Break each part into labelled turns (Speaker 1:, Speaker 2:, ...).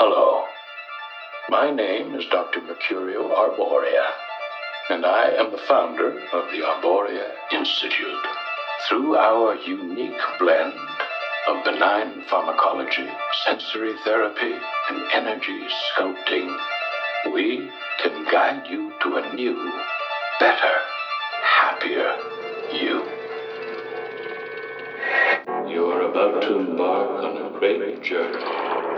Speaker 1: Hello. My name is Dr. Mercurio Arborea, and I am the founder of the Arborea Institute. Through our unique blend of benign pharmacology, sensory therapy, and energy sculpting, we can guide you to a new, better, happier you. You're about to embark on a great journey.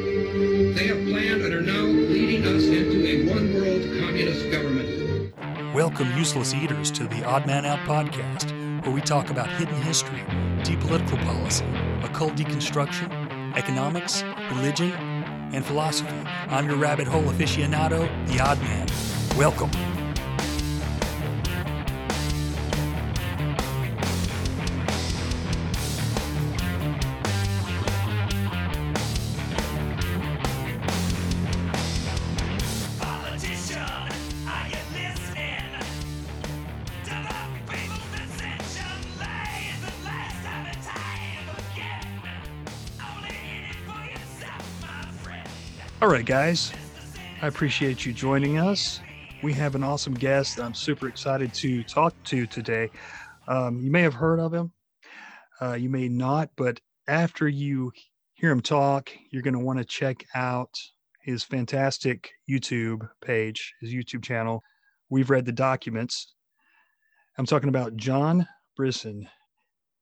Speaker 2: They have planned and are now leading us into a one world communist government.
Speaker 3: Welcome, useless eaters, to the Odd Man Out podcast, where we talk about hidden history, deep political policy, occult deconstruction, economics, religion, and philosophy. I'm your rabbit hole aficionado, the Odd Man. Welcome. Right, guys. I appreciate you joining us. We have an awesome guest I'm super excited to talk to today. Um, you may have heard of him, uh, you may not, but after you hear him talk, you're going to want to check out his fantastic YouTube page, his YouTube channel. We've read the documents. I'm talking about John Brisson.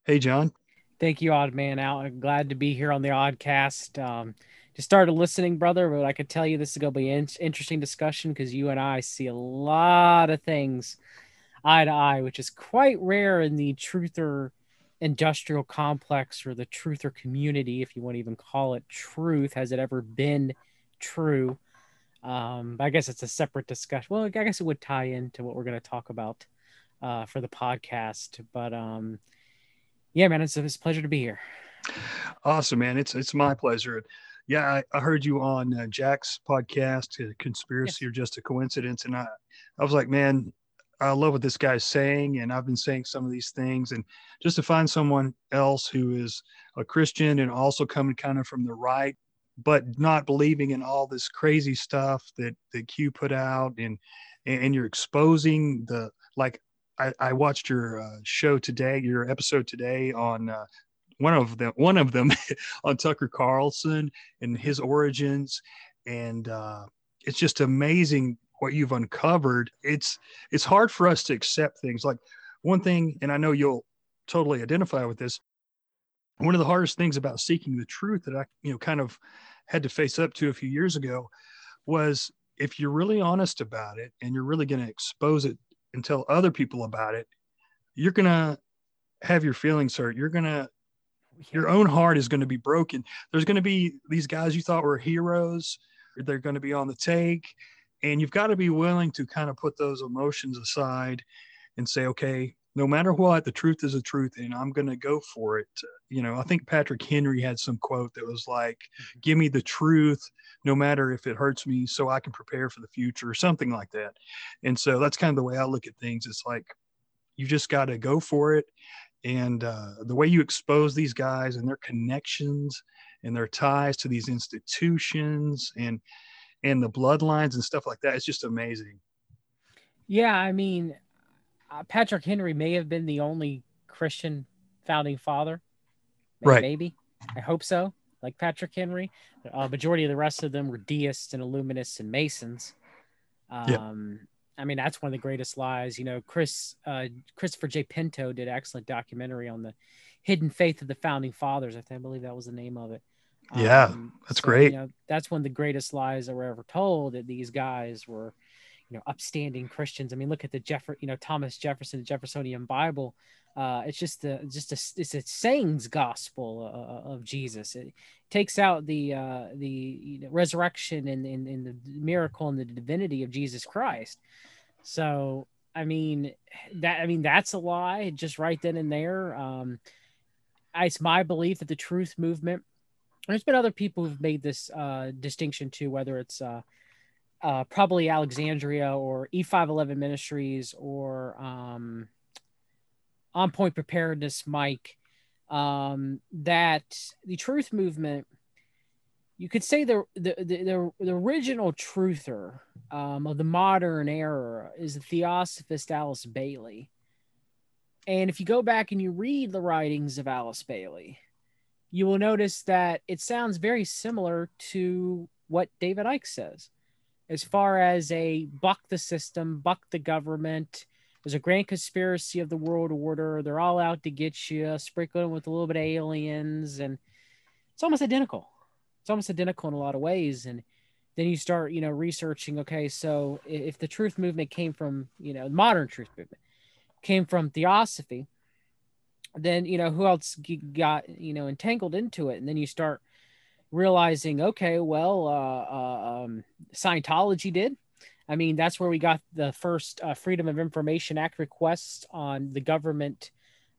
Speaker 3: Hey, John.
Speaker 4: Thank you, Odd Man Out. Glad to be here on the Oddcast. Um, just started listening, brother, but I could tell you this is going to be an interesting discussion because you and I see a lot of things eye to eye, which is quite rare in the truther industrial complex or the truther community, if you want to even call it truth. Has it ever been true? Um, I guess it's a separate discussion. Well, I guess it would tie into what we're going to talk about uh, for the podcast. But um, yeah, man, it's, it's a pleasure to be here.
Speaker 3: Awesome, man. It's it's my pleasure. Yeah, I, I heard you on uh, Jack's podcast, uh, "Conspiracy or Just a Coincidence," and I, I was like, man, I love what this guy's saying, and I've been saying some of these things, and just to find someone else who is a Christian and also coming kind of from the right, but not believing in all this crazy stuff that that Q put out, and and you're exposing the like. I, I watched your uh, show today, your episode today on uh, one of them one of them on Tucker Carlson and his origins. And uh, it's just amazing what you've uncovered. It's it's hard for us to accept things. Like one thing and I know you'll totally identify with this one of the hardest things about seeking the truth that I you know kind of had to face up to a few years ago was if you're really honest about it and you're really going to expose it and tell other people about it you're going to have your feelings hurt. You're going to your own heart is going to be broken. There's going to be these guys you thought were heroes, they're going to be on the take. And you've got to be willing to kind of put those emotions aside and say, okay, no matter what, the truth is the truth, and I'm going to go for it. You know, I think Patrick Henry had some quote that was like, mm-hmm. give me the truth, no matter if it hurts me, so I can prepare for the future, or something like that. And so that's kind of the way I look at things. It's like, you just got to go for it and uh, the way you expose these guys and their connections and their ties to these institutions and and the bloodlines and stuff like that it's just amazing
Speaker 4: Yeah, I mean, uh, Patrick Henry may have been the only Christian founding father. May-
Speaker 3: Right.
Speaker 4: Maybe. I hope so. Like Patrick Henry. Uh, majority of the rest of them were deists and illuminists and masons. Um, I mean, that's one of the greatest lies. You know, Chris uh, Christopher J. Pinto did an excellent documentary on the hidden faith of the founding fathers. I, think, I believe that was the name of it.
Speaker 3: Yeah, that's
Speaker 4: so,
Speaker 3: great.
Speaker 4: You know, that's one of the greatest lies that were ever told that these guys were, you know upstanding Christians. I mean, look at the Jeff, you know Thomas Jefferson, the Jeffersonian Bible. Uh, it's just a just a it's a sayings gospel uh, of Jesus. It takes out the uh, the you know, resurrection and, and, and the miracle and the divinity of Jesus Christ. So I mean that I mean that's a lie just right then and there. Um, it's my belief that the truth movement. There's been other people who've made this uh, distinction too, whether it's uh, uh, probably Alexandria or E511 Ministries or um, On Point Preparedness, Mike. Um, that the truth movement, you could say the the the, the, original truther um, of the modern era is the Theosophist Alice Bailey. And if you go back and you read the writings of Alice Bailey, you will notice that it sounds very similar to what David Icke says, as far as a buck the system, buck the government. There's a grand conspiracy of the world order. They're all out to get you, sprinkling with a little bit of aliens, and it's almost identical. It's almost identical in a lot of ways. And then you start, you know, researching. Okay, so if the truth movement came from, you know, modern truth movement came from theosophy, then you know who else got you know entangled into it, and then you start realizing, okay, well, uh, uh, um, Scientology did. I mean, that's where we got the first uh, Freedom of Information Act requests on the government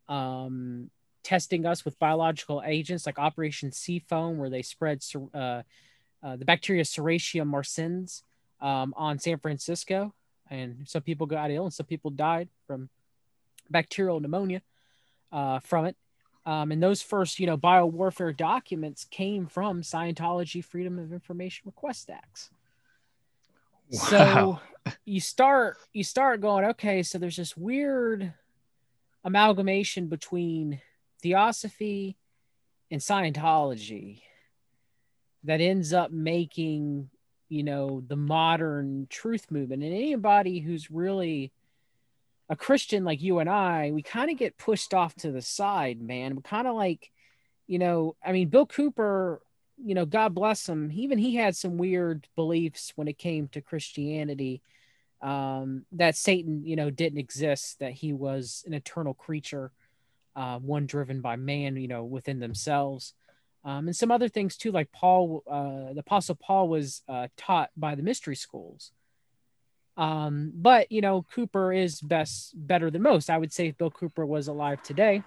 Speaker 4: um, testing us with biological agents like Operation Seafoam, where they spread uh, uh, the bacteria Serratia marcescens um, on San Francisco. And some people got ill and some people died from bacterial pneumonia uh, from it. Um, and those first, you know, biowarfare documents came from Scientology Freedom of Information Request Acts.
Speaker 3: Wow.
Speaker 4: So you start you start going, okay, so there's this weird amalgamation between theosophy and Scientology that ends up making, you know, the modern truth movement. And anybody who's really a Christian like you and I, we kind of get pushed off to the side, man. We kind of like, you know, I mean, Bill Cooper, you know, God bless him. Even he had some weird beliefs when it came to Christianity. Um, that Satan, you know, didn't exist, that he was an eternal creature, uh, one driven by man, you know, within themselves. Um, and some other things too, like Paul, uh, the Apostle Paul was uh, taught by the mystery schools. Um, but you know, Cooper is best better than most. I would say if Bill Cooper was alive today,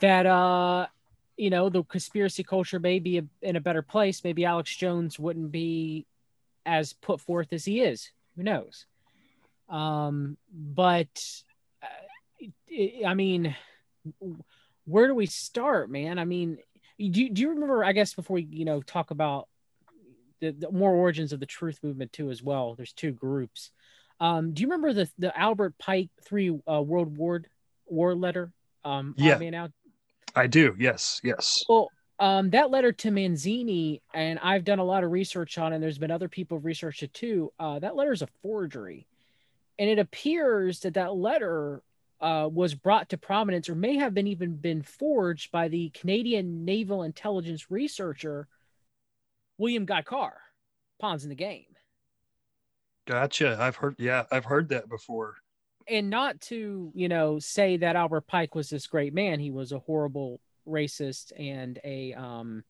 Speaker 4: that uh, you know, the conspiracy culture may be a, in a better place. Maybe Alex Jones wouldn't be as put forth as he is. Who knows? Um, but uh, I mean, where do we start, man? I mean, do, do you remember? I guess before we you know talk about the, the more origins of the truth movement too as well. There's two groups. Um, do you remember the the Albert Pike three uh, World War War letter? Um,
Speaker 3: Yeah. I do. Yes. Yes.
Speaker 4: Well, um, that letter to Mazzini, and I've done a lot of research on it. And there's been other people researched it too. Uh, that letter is a forgery, and it appears that that letter uh, was brought to prominence, or may have been even been forged by the Canadian Naval Intelligence researcher William Guy Carr. Pawns in the game.
Speaker 3: Gotcha. I've heard. Yeah, I've heard that before.
Speaker 4: and not to you know say that albert pike was this great man he was a horrible racist and a um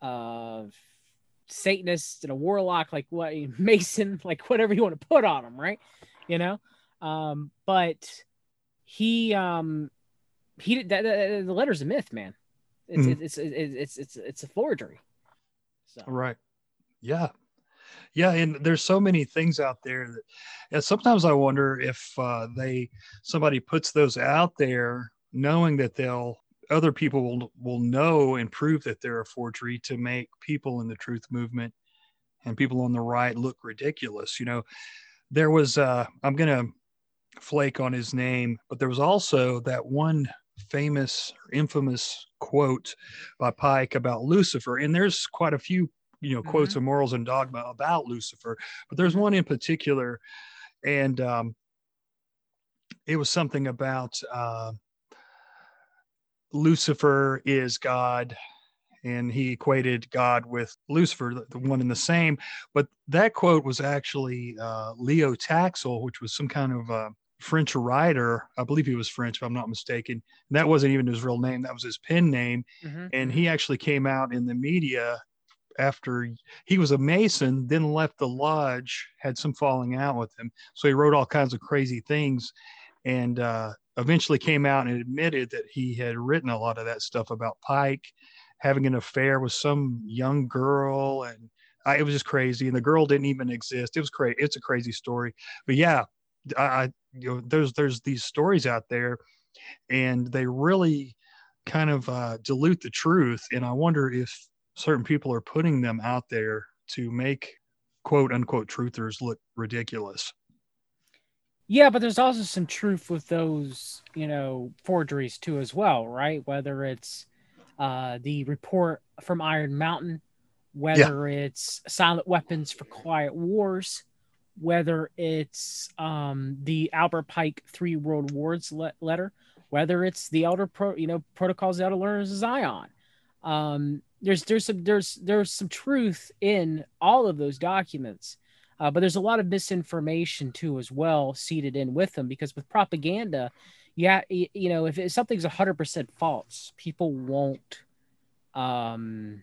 Speaker 4: uh satanist and a warlock like what mason like whatever you want to put on him right you know um but he um he did that, that- the letter's a myth man it's
Speaker 3: Mhm.
Speaker 4: it's, it's it's it's it's a forgery so
Speaker 3: Right. Yeah. Yeah. And there's so many things out there that, and sometimes I wonder if uh, they, somebody puts those out there knowing that they'll, other people will, will know and prove that they're a forgery to make people in the truth movement and people on the right look ridiculous. You know, there was, uh, I'm to flake on his name, but there was also that one famous or infamous quote by Pike about Lucifer. And there's quite a few, you know, quotes of morals and dogma about Lucifer, but there's one in particular. And um, it was something about uh, Lucifer is God and he equated God with Lucifer, the, the one and the same. But that quote was actually uh, Leo Taxil, which was some kind of uh, French writer. I believe he was French, if I'm not mistaken. And that wasn't even his real name; that was his pen name.
Speaker 4: Mhm.
Speaker 3: And he actually came out in the media after he was a Mason, then left the lodge, had some falling out with him. So he wrote all kinds of crazy things, and uh, eventually came out and admitted that he had written a lot of that stuff about Pike having an affair with some young girl, and I, it was just crazy. And the girl didn't even exist. It was crazy. It's a crazy story. But yeah, I, you know there's there's these stories out there, and they really kind of uh, dilute the truth. And I wonder if certain people are putting them out there to make quote unquote truthers look ridiculous.
Speaker 4: Yeah, but there's also some truth with those, you know, forgeries too, as well, right? Whether it's uh, the report from Iron Mountain, whether it's Silent Weapons for Quiet Wars, whether it's um, the Albert Pike Three World Wars le- letter, whether it's the Elder Pro, you know, Protocols of Elder Learners of Zion. Um, there's there's some there's there's some truth in all of those documents. Uh, but there's a lot of misinformation too, as well, seeded in with them because with propaganda, yeah, you, you know, if, if something's 100% false, people won't, um,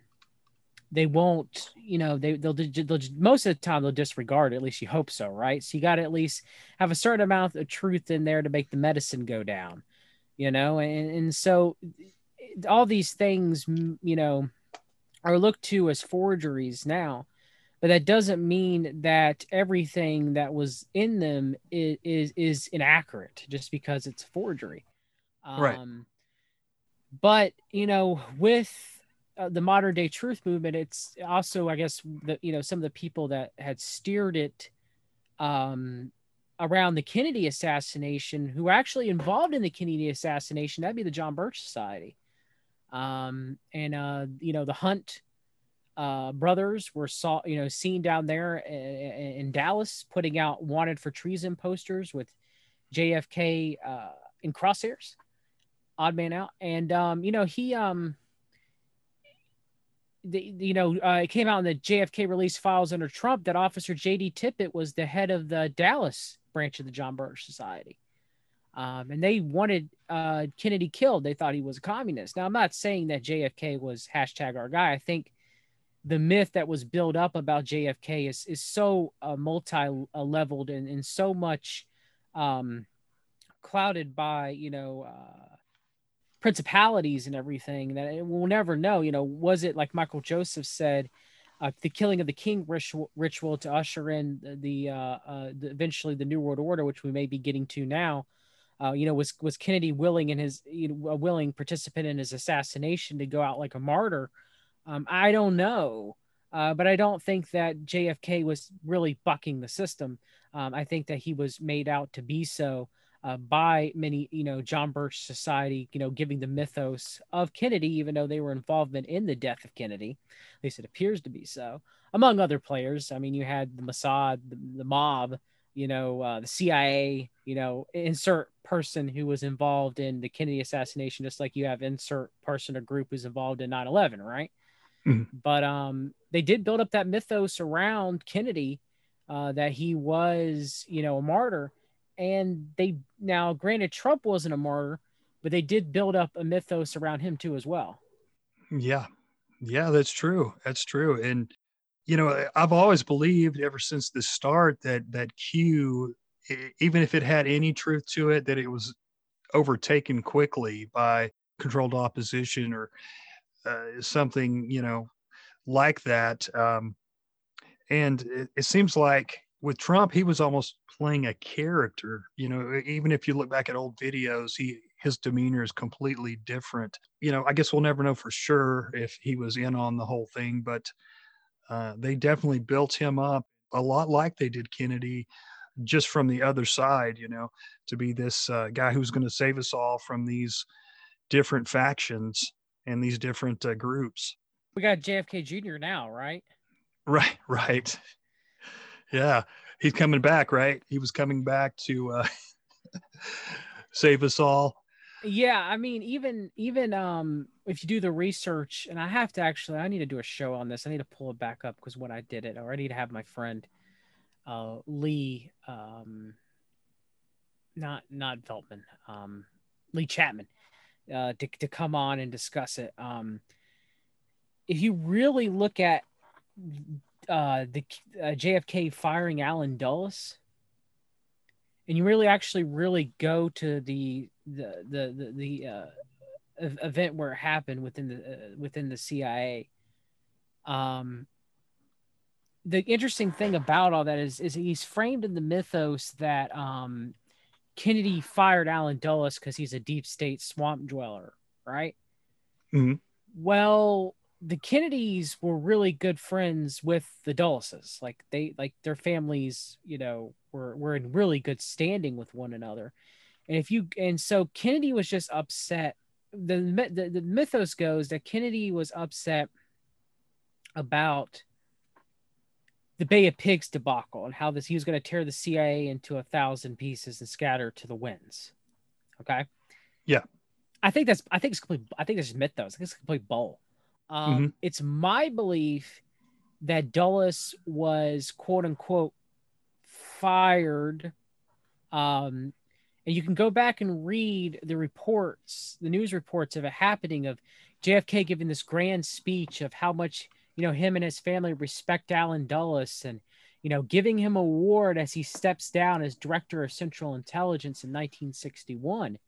Speaker 4: they won't, you know, they, they'll, they'll, most of the time they'll disregard. At least you hope so, right? So you got to at least have a certain amount of truth in there to make the medicine go down, you know? And, and so all these things, you know, are looked to as forgeries now but that doesn't mean that everything that was in them is is, is inaccurate just because it's forgery um,
Speaker 3: Right.
Speaker 4: but you know with uh, the modern day truth movement it's also i guess the you know some of the people that had steered it um around the kennedy assassination who were actually involved in the kennedy assassination that'd be the john birch society. Um and uh you know the hunt uh, brothers were saw you know seen down there in, in Dallas putting out wanted for treason posters with JFK uh, in crosshairs, odd man out, and um, you know he um, the, you know uh, it came out in the JFK release files under Trump that Officer J.D. Tippit was the head of the Dallas branch of the John Birch Society. Um, and they wanted uh, Kennedy killed. They thought he was a communist. Now, I'm not saying that JFK was hashtag our guy. I think the myth that was built up about JFK is is so uh, multi leveled and, and so much um, clouded by you know uh, principalities and everything that we'll never know. You know, was it like Michael Joseph said, uh, the killing of the king ritual, ritual to usher in the, the, uh, uh, the eventually the New World Order, which we may be getting to now. Uh, you know, was was Kennedy willing in his you know, a willing participant in his assassination to go out like a martyr? Um, I don't know, uh, but I don't think that JFK was really bucking the system. Um, I think that he was made out to be so uh, by many, you know, John Birch Society, you know, giving the mythos of Kennedy, even though they were involvement in the death of Kennedy. At least it appears to be so, among other players. I mean, you had the Mossad, the, the mob, you know, uh, the CIA, you know, insert person who was involved in the Kennedy assassination, just like you have insert person or group who's involved in 9 11, right?
Speaker 3: Mhm.
Speaker 4: But um, they did build up that mythos around Kennedy uh, that he was, you know, a martyr. And they now, granted, Trump wasn't a martyr, but they did build up a mythos around him too, as well.
Speaker 3: Yeah. Yeah, that's true. That's true. And you know, I've always believed ever since the start that that Q even if it had any truth to it that it was overtaken quickly by controlled opposition or uh, something, you know, like that. Um and it, it seems like with Trump, he was almost playing a character. You know, even if you look back at old videos, he his demeanor is completely different. You know, I guess we'll never know for sure if he was in on the whole thing, but uh, they definitely built him up a lot like they did Kennedy, just from the other side. You know, to be this uh, guy who's going to save us all from these different factions and these different uh, groups.
Speaker 4: We got JFK Jr. now, right?
Speaker 3: Right, right. Yeah, he's coming back, right? He was coming back to uh, save us all.
Speaker 4: yeah i mean even even um if you do the research and i have to actually i need to do a show on this i need to pull it back up because when i did it or i need to have my friend uh lee um not not veltman um lee chapman uh to, to come on and discuss it um if you really look at uh the uh, jfk firing alan dulles and you really actually really go to the the the the, the uh, event where it happened within the uh, within the CIA. Um, the interesting thing about all that is is he's framed in the mythos that um, Kennedy fired Alan Dulles because he's a deep state swamp dweller, right?
Speaker 3: Mm-hmm.
Speaker 4: Well, the Kennedys were really good friends with the Dulleses. Like they like their families, you know, were were in really good standing with one another. And if you and so Kennedy was just upset. The the, the mythos goes that Kennedy was upset about the Bay of Pigs debacle and how this he was going to tear the CIA into a thousand pieces and scatter to the winds. Okay.
Speaker 3: Yeah.
Speaker 4: I think that's I think it's complete I think it's mythos. I think it's complete bull. Um, It's my belief that Dulles was quote unquote fired. Um, and you can go back and read the reports, the news reports of it happening of JFK giving this grand speech of how much you know him and his family respect Alan Dulles and you know giving him a award as he steps down as director of Central Intelligence in 1961.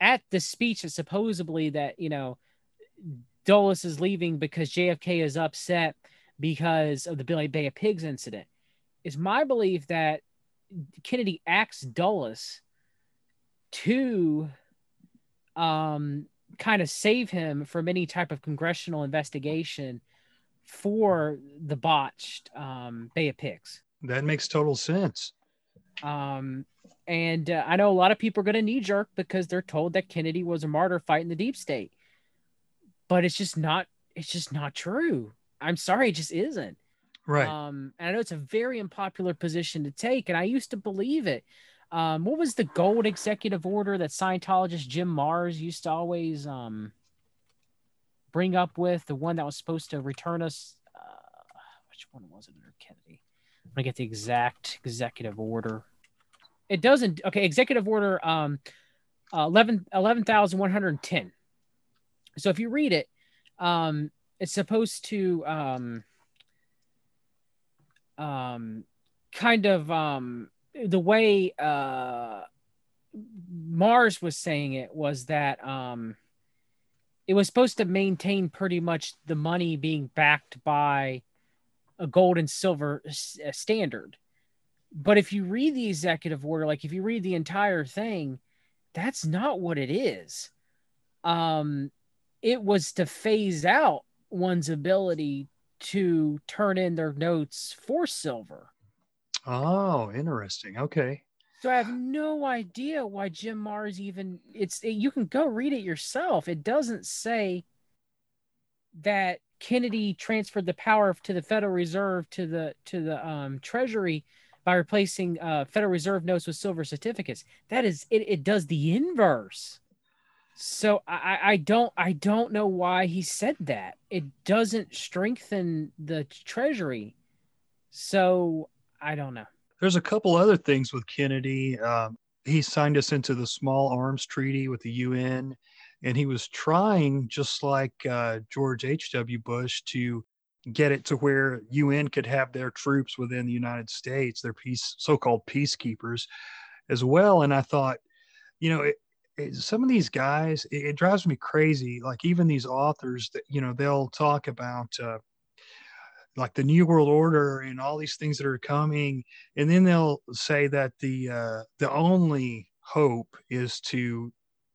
Speaker 4: At the speech that supposedly that you know Dulles is leaving because JFK is upset because of the Billy Bay of Pigs incident. It's my belief that Kennedy asked Dulles to um, kind of save him from any type of congressional investigation for the botched um, Bay of Pigs.
Speaker 3: That makes total sense.
Speaker 4: Um, and uh, I know a lot of people are going to knee jerk because they're told that Kennedy was a martyr fighting the deep state, but it's just not. It's just not true. I'm sorry, it just isn't.
Speaker 3: Right.
Speaker 4: Um, and I know it's a very unpopular position to take, and I used to believe it. Um, what was the gold executive order that Scientologist Jim Marrs used to always um bring up with the one that was supposed to return us? Uh, which one was it under Kennedy? I'm gonna get the exact executive order. It doesn't. Okay, executive order um, uh, 11 11,110. So if you read it, um, it's supposed to um, um, kind of um, the way uh, Marrs was saying it was that um, it was supposed to maintain pretty much the money being backed by a gold and silver s- uh, standard. But if you read the executive order, like if you read the entire thing, that's not what it is. Um, it was to phase out one's ability to turn in their notes for silver.
Speaker 3: Oh, interesting. Okay.
Speaker 4: So I have no idea why Jim Marrs even it's you can go read it yourself. It doesn't say that Kennedy transferred the power to the Federal Reserve to the to the um, Treasury by replacing uh, Federal Reserve notes with silver certificates. That is it. It does the inverse. So I, I- don't I don't know why he said that. It doesn't strengthen the Treasury. So I don't know.
Speaker 3: There's a couple other things with Kennedy. Um, he signed us into the Small Arms Treaty with the UN, and he was trying, just like uh, George H.W. Bush, to get it to where UN could have their troops within the United States, their peace, so-called peacekeepers, as well. And I thought, you know, it, some of these guys, it, it drives me crazy. Like even these authors that you know, they'll talk about. Uh, like the new world order and all these things that are coming and then they'll say that the uh, the only hope is to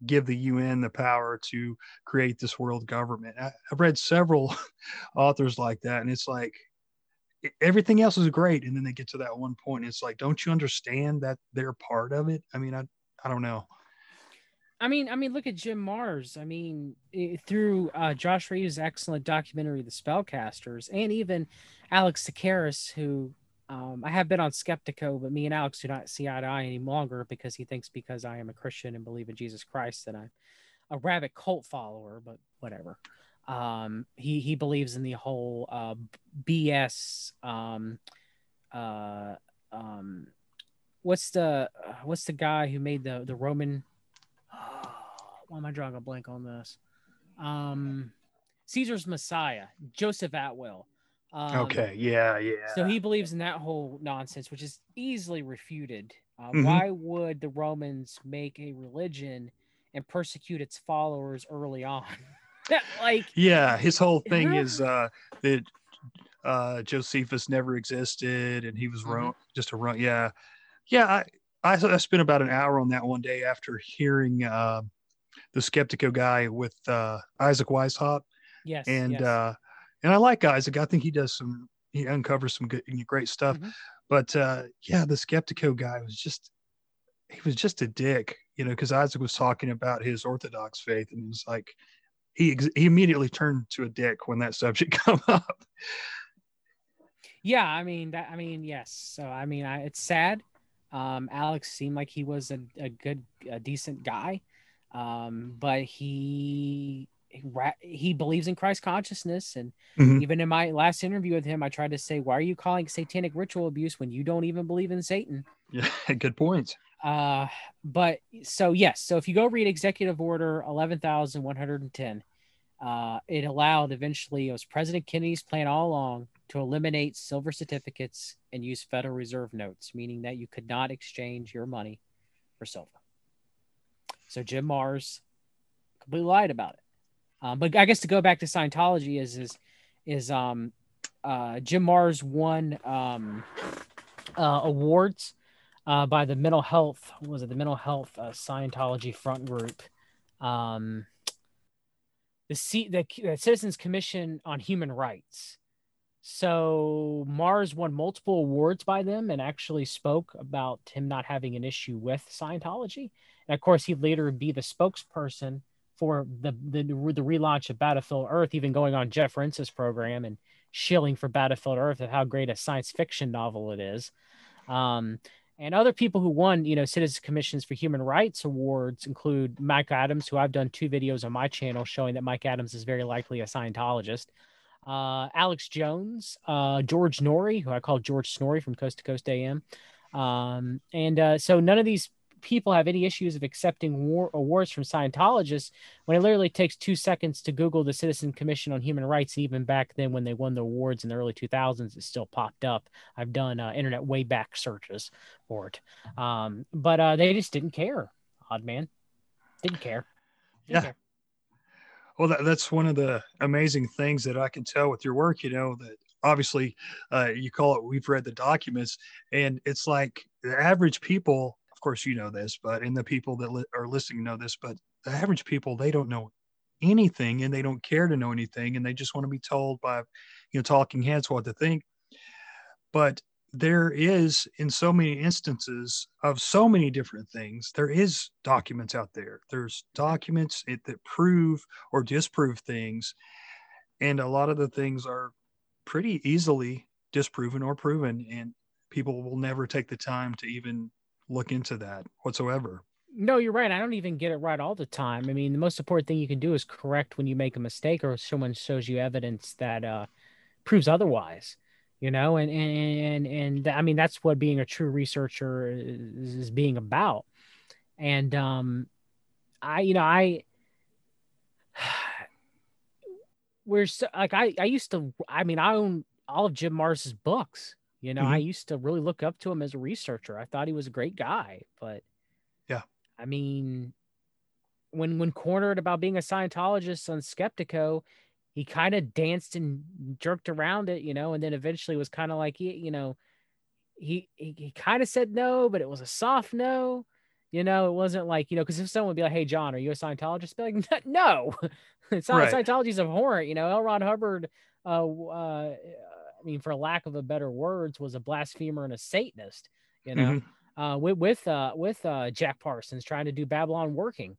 Speaker 3: give the UN the power to create this world government. I, I've read several authors like that, and it's like everything else is great, and then they get to that one point. It's like, don't you understand that they're part of it? I mean, I I don't know.
Speaker 4: I mean, I mean, look at Jim Marrs. I mean, i- through uh, Josh Reeves' excellent documentary, The Spellcasters, and even Alex Tsakiris, who um, I have been on Skeptico, but me and Alex do not see eye to eye any longer because he thinks because I am a Christian and believe in Jesus Christ that I'm a rabbit cult follower. But whatever. Um, he he believes in the whole uh, BS. Um, uh, um, what's the uh, what's the guy who made the the Roman? Why am I drawing a blank on this? Um, Caesar's Messiah, Joseph Atwill. Um,
Speaker 3: okay. Yeah. Yeah.
Speaker 4: so he believes in that whole nonsense, which is easily refuted. Uh,
Speaker 3: Mhm.
Speaker 4: Why would the Romans make a religion and persecute its followers early on? like,
Speaker 3: yeah. His whole thing is uh, that uh, Josephus never existed and he was
Speaker 4: Mm-hmm.
Speaker 3: wrong, just a wrong. Yeah. Yeah. I, I, I spent about an hour on that one day after hearing uh, the Skeptico guy with uh, Isaac Weishaupt.
Speaker 4: yes,
Speaker 3: and
Speaker 4: yes.
Speaker 3: uh and I like Isaac. I think he does some he uncovers some good great stuff.
Speaker 4: Mhm.
Speaker 3: But uh yeah, the Skeptico guy was just he was just a dick, you know, because Isaac was talking about his Orthodox faith, and it was like he ex- he immediately turned to a dick when that subject come up.
Speaker 4: yeah, I mean that. I mean, yes. So I mean, I, it's sad. Um, Alex seemed like he was a, a good, a decent guy, um, but he he believes in Christ consciousness, and
Speaker 3: Mhm.
Speaker 4: even in my last interview with him, I tried to say, "Why are you calling satanic ritual abuse when you don't even believe in Satan?"
Speaker 3: Yeah, good points.
Speaker 4: Uh, but so yes, so if you go read Executive Order eleven thousand one hundred and ten, uh, it allowed eventually it was President Kennedy's plan all along to eliminate silver certificates and use Federal Reserve notes, meaning that you could not exchange your money for silver. So Jim Marrs completely lied about it. Um, but I guess to go back to Scientology is is is um uh Jim Marrs won um uh awards uh by the mental health was it the mental health uh, Scientology front group um the C, the, the Citizens Commission on Human Rights. So Marrs won multiple awards by them and actually spoke about him not having an issue with Scientology. And of course, he'd later be the spokesperson for the the, the relaunch of Battlefield Earth, even going on Jeff Rense's program and shilling for Battlefield Earth of how great a science fiction novel it is. Um, and other people who won, you know, Citizens Commissions for Human Rights awards include Mike Adams, who I've done two videos on my channel showing that Mike Adams is very likely a Scientologist. Uh, Alex Jones, uh, George Noory, who I call George Snorri from Coast to Coast AM. Um, and uh, so none of these people have any issues of accepting war- awards from Scientologists when it literally takes two seconds to Google the Citizen Commission on Human Rights. Even back then, when they won the awards in the early 2000s, it still popped up. I've done uh, internet way back searches for it. Um, but uh, they just didn't care. Odd man. Didn't care. Didn't
Speaker 3: Yeah.
Speaker 4: care.
Speaker 3: Well, that, that's one of the amazing things that I can tell with your work. You know that obviously uh, you call it. We've read the documents, and it's like the average people. Of course, you know this, but and the people that li- are listening know this. But the average people, they don't know anything, and they don't care to know anything, and they just want to be told by, you know, talking heads what to think. But there is, in so many instances of so many different things, there is documents out there. There's documents it, that prove or disprove things. And a lot of the things are pretty easily disproven or proven. And people will never take the time to even look into that whatsoever.
Speaker 4: No, you're right. I don't even get it right all the time. I mean, the most important thing you can do is correct when you make a mistake or someone shows you evidence that uh, proves otherwise. You know, and and and and I mean that's what being a true researcher is, is being about. And um, I, you know, I we're so, like I I used to. I mean, I own all of Jim Marrs's books. You know, I used to really look up to him as a researcher. I thought he was a great guy, but yeah, I mean, when when cornered about being a Scientologist on Skeptico, he kind of danced and jerked around it, you know, and then eventually was kind of like, he, you know, he he, he kind of said no, but it was a soft no. You know, it wasn't like, you know, because if someone would be like, hey, John, are you a Scientologist? Be like, no, it's not
Speaker 3: Right.
Speaker 4: Scientology's abhorrent. You know, L. Ron Hubbard, uh, uh, I mean, for lack of a better words, was a blasphemer and a Satanist, you know
Speaker 3: Mhm.
Speaker 4: uh, with with uh, with uh, Jack Parsons trying to do Babylon working.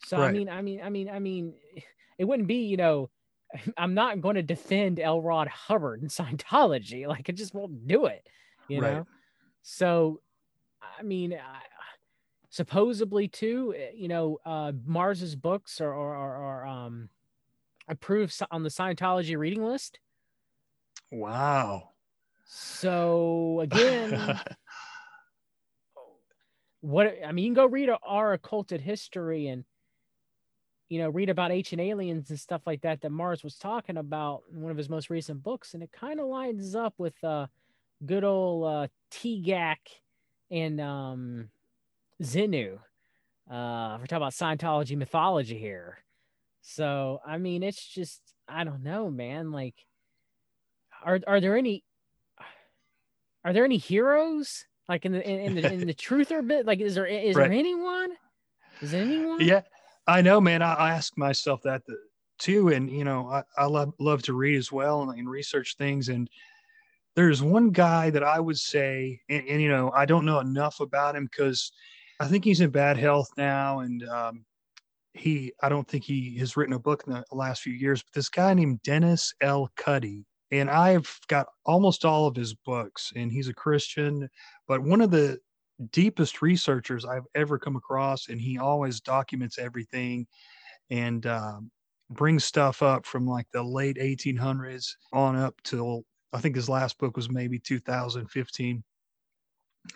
Speaker 4: So I mean, I mean, I mean, I mean, it wouldn't be, you know, I'm not going to defend L. Ron Hubbard and Scientology. Like, I just won't do it. You
Speaker 3: Right.
Speaker 4: know, so I mean, I, supposedly too, eh, you know, uh, Marrs's books are are, are, are um approved on the Scientology reading list.
Speaker 3: Wow.
Speaker 4: So again, what I mean, you can go read our occulted history and you know read about ancient aliens and stuff like that that Marrs was talking about in one of his most recent books, and it kind of lines up with uh, good old uh, Teegeeack and um, Xenu. Uh, we're talking about Scientology mythology here. So I mean, it's just I don't know, man. Like, are are there any are there any heroes like in the in, in the in the truther bit? Like, is there is
Speaker 3: Right.
Speaker 4: there anyone? Is there anyone?
Speaker 3: Yeah, I know, man. I, I ask myself that too, and you know, I, I love love to read as well and, and research things. And there's one guy that I would say, and, and you know, I don't know enough about him because I think he's in bad health now, and um, he, I don't think he has written a book in the last few years. But this guy named Dennis L. Cuddy, and I've got almost all of his books, and he's a Christian. But one of the deepest researchers I've ever come across, and he always documents everything and um, brings stuff up from like the late 1800s on up till I think his last book was maybe 2015.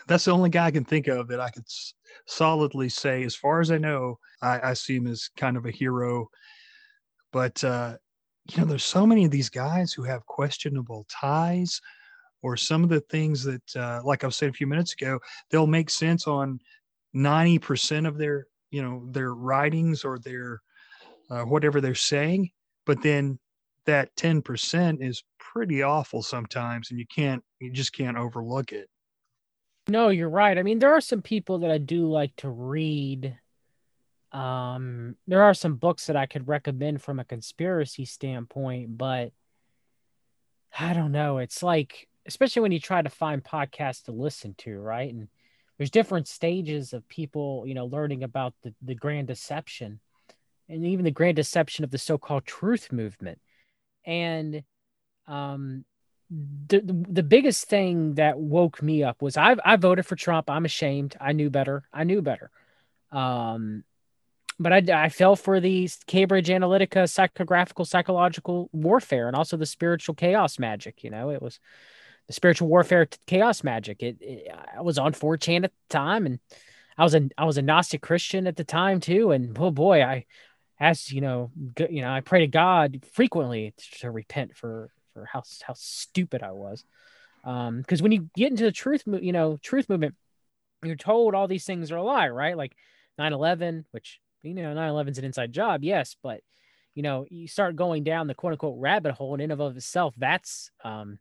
Speaker 3: That's the only guy I can think of that I could s- solidly say, as far as I know, I, I see him as kind of a hero. But uh, you know, there's so many of these guys who have questionable ties, or some of the things that, uh, like I was saying a few minutes ago, they'll make sense on 90% of their you know their writings or their uh, whatever they're saying but then that 10% is pretty awful sometimes and you can't you just can't overlook it
Speaker 4: No, you're right. I mean, there are some people that I do like to read. Um, there are some books that I could recommend from a conspiracy standpoint, but I don't know. It's like, especially when you try to find podcasts to listen to, right? And there's different stages of people, you know, learning about the, the grand deception and even the grand deception of the so-called truth movement. And um the, the the biggest thing that woke me up was I I voted for Trump. I'm ashamed. I knew better. I knew better. Um, but I I fell for the Cambridge Analytica psychographical psychological warfare and also the spiritual chaos magic. You know, it was spiritual warfare chaos magic. It, it I was on 4chan at the time, and I was a I was a Gnostic Christian at the time too. And oh boy, I asked you know you know I pray to God frequently to repent for for how how stupid I was. Um, because when you get into the truth, you know, truth movement, you're told all these things are a lie, right? Like 9/11, which you know 9/11 is an inside job, yes, but you know you start going down the quote unquote rabbit hole, and in of itself, that's um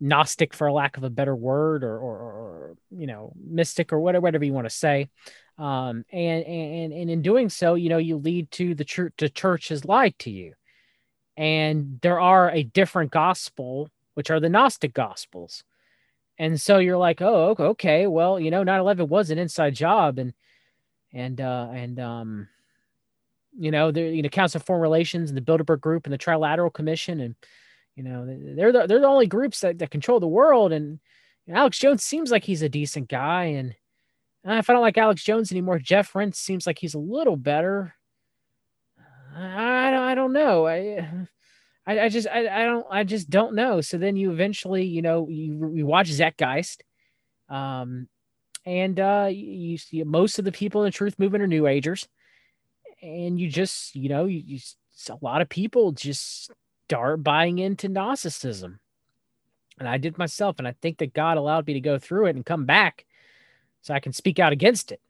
Speaker 4: gnostic for lack of a better word or, or, or you know mystic or whatever whatever you want to say. Um and and and in doing so you know you lead to the church the church has lied to you. And there are a different gospel which are the gnostic gospels. And so you're like oh okay, well you know 9-11 was an inside job. And and uh and um you know the you know council of foreign relations and the bilderberg group and the trilateral commission and you know they're the, they're the only groups that, that control the world and alex jones seems like he's a decent guy and if i don't like alex jones anymore jeff rense seems like he's a little better i, I, don't- I don't know i I, I just I, I don't I just don't know. So then you eventually, you know, you you watch Zeitgeist, um, and uh, you, see most of the people in the truth movement are New Agers, and you just you know you, you a lot of people just start buying into Gnosticism, and I did myself, and I think that God allowed me to go through it and come back, so I can speak out against it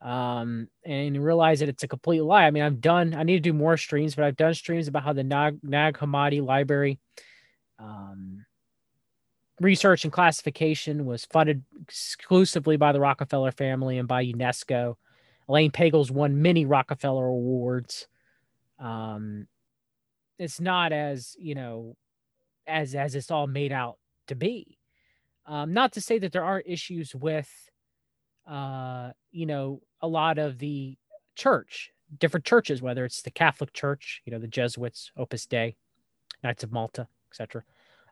Speaker 4: um, and realize that it's a complete lie. I mean, I've done, I need to do more streams, but I've done streams about how the Nag, Nag Hammadi library um, research and classification was funded exclusively by the Rockefeller family and by UNESCO. Elaine Pagels won many Rockefeller awards. Um, it's not as, you know, as, as it's all made out to be. Um, not to say that there aren't issues with, uh, you know, a lot of the church, different churches, whether it's the Catholic Church, you know, the Jesuits, Opus Dei, Knights of Malta, etc.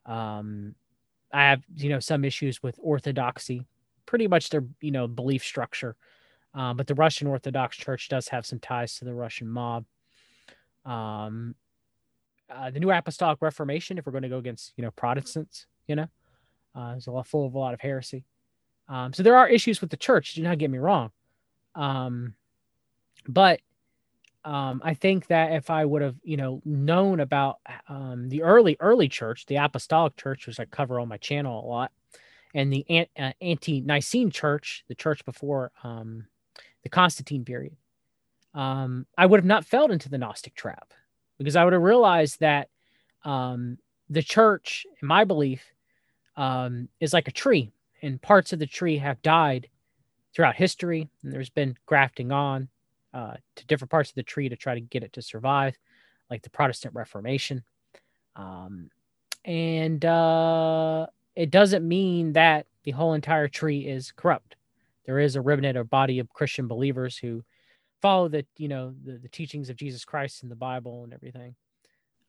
Speaker 4: Um, I have you know some issues with orthodoxy, pretty much their you know belief structure. Um, but the Russian Orthodox Church does have some ties to the Russian mob. Um, uh, the New Apostolic Reformation, if we're going to go against you know Protestants, you know, uh, a lot full of a lot of heresy. Um, so there are issues with the church. Do not get me wrong, um, but um, I think that if I would have you know known about um, the early early church, the Apostolic Church, which I cover on my channel a lot, and the uh, ante-Nicene Church, the church before um, the Constantine period, um, I would have not fell into the Gnostic trap because I would have realized that um, the church, in my belief, um, is like a tree, and parts of the tree have died throughout history, and there's been grafting on uh, to different parts of the tree to try to get it to survive, like the Protestant Reformation. Um, and uh, it doesn't mean that the whole entire tree is corrupt. There is a remnant or body of Christian believers who follow the you know the, the teachings of Jesus Christ in the Bible and everything.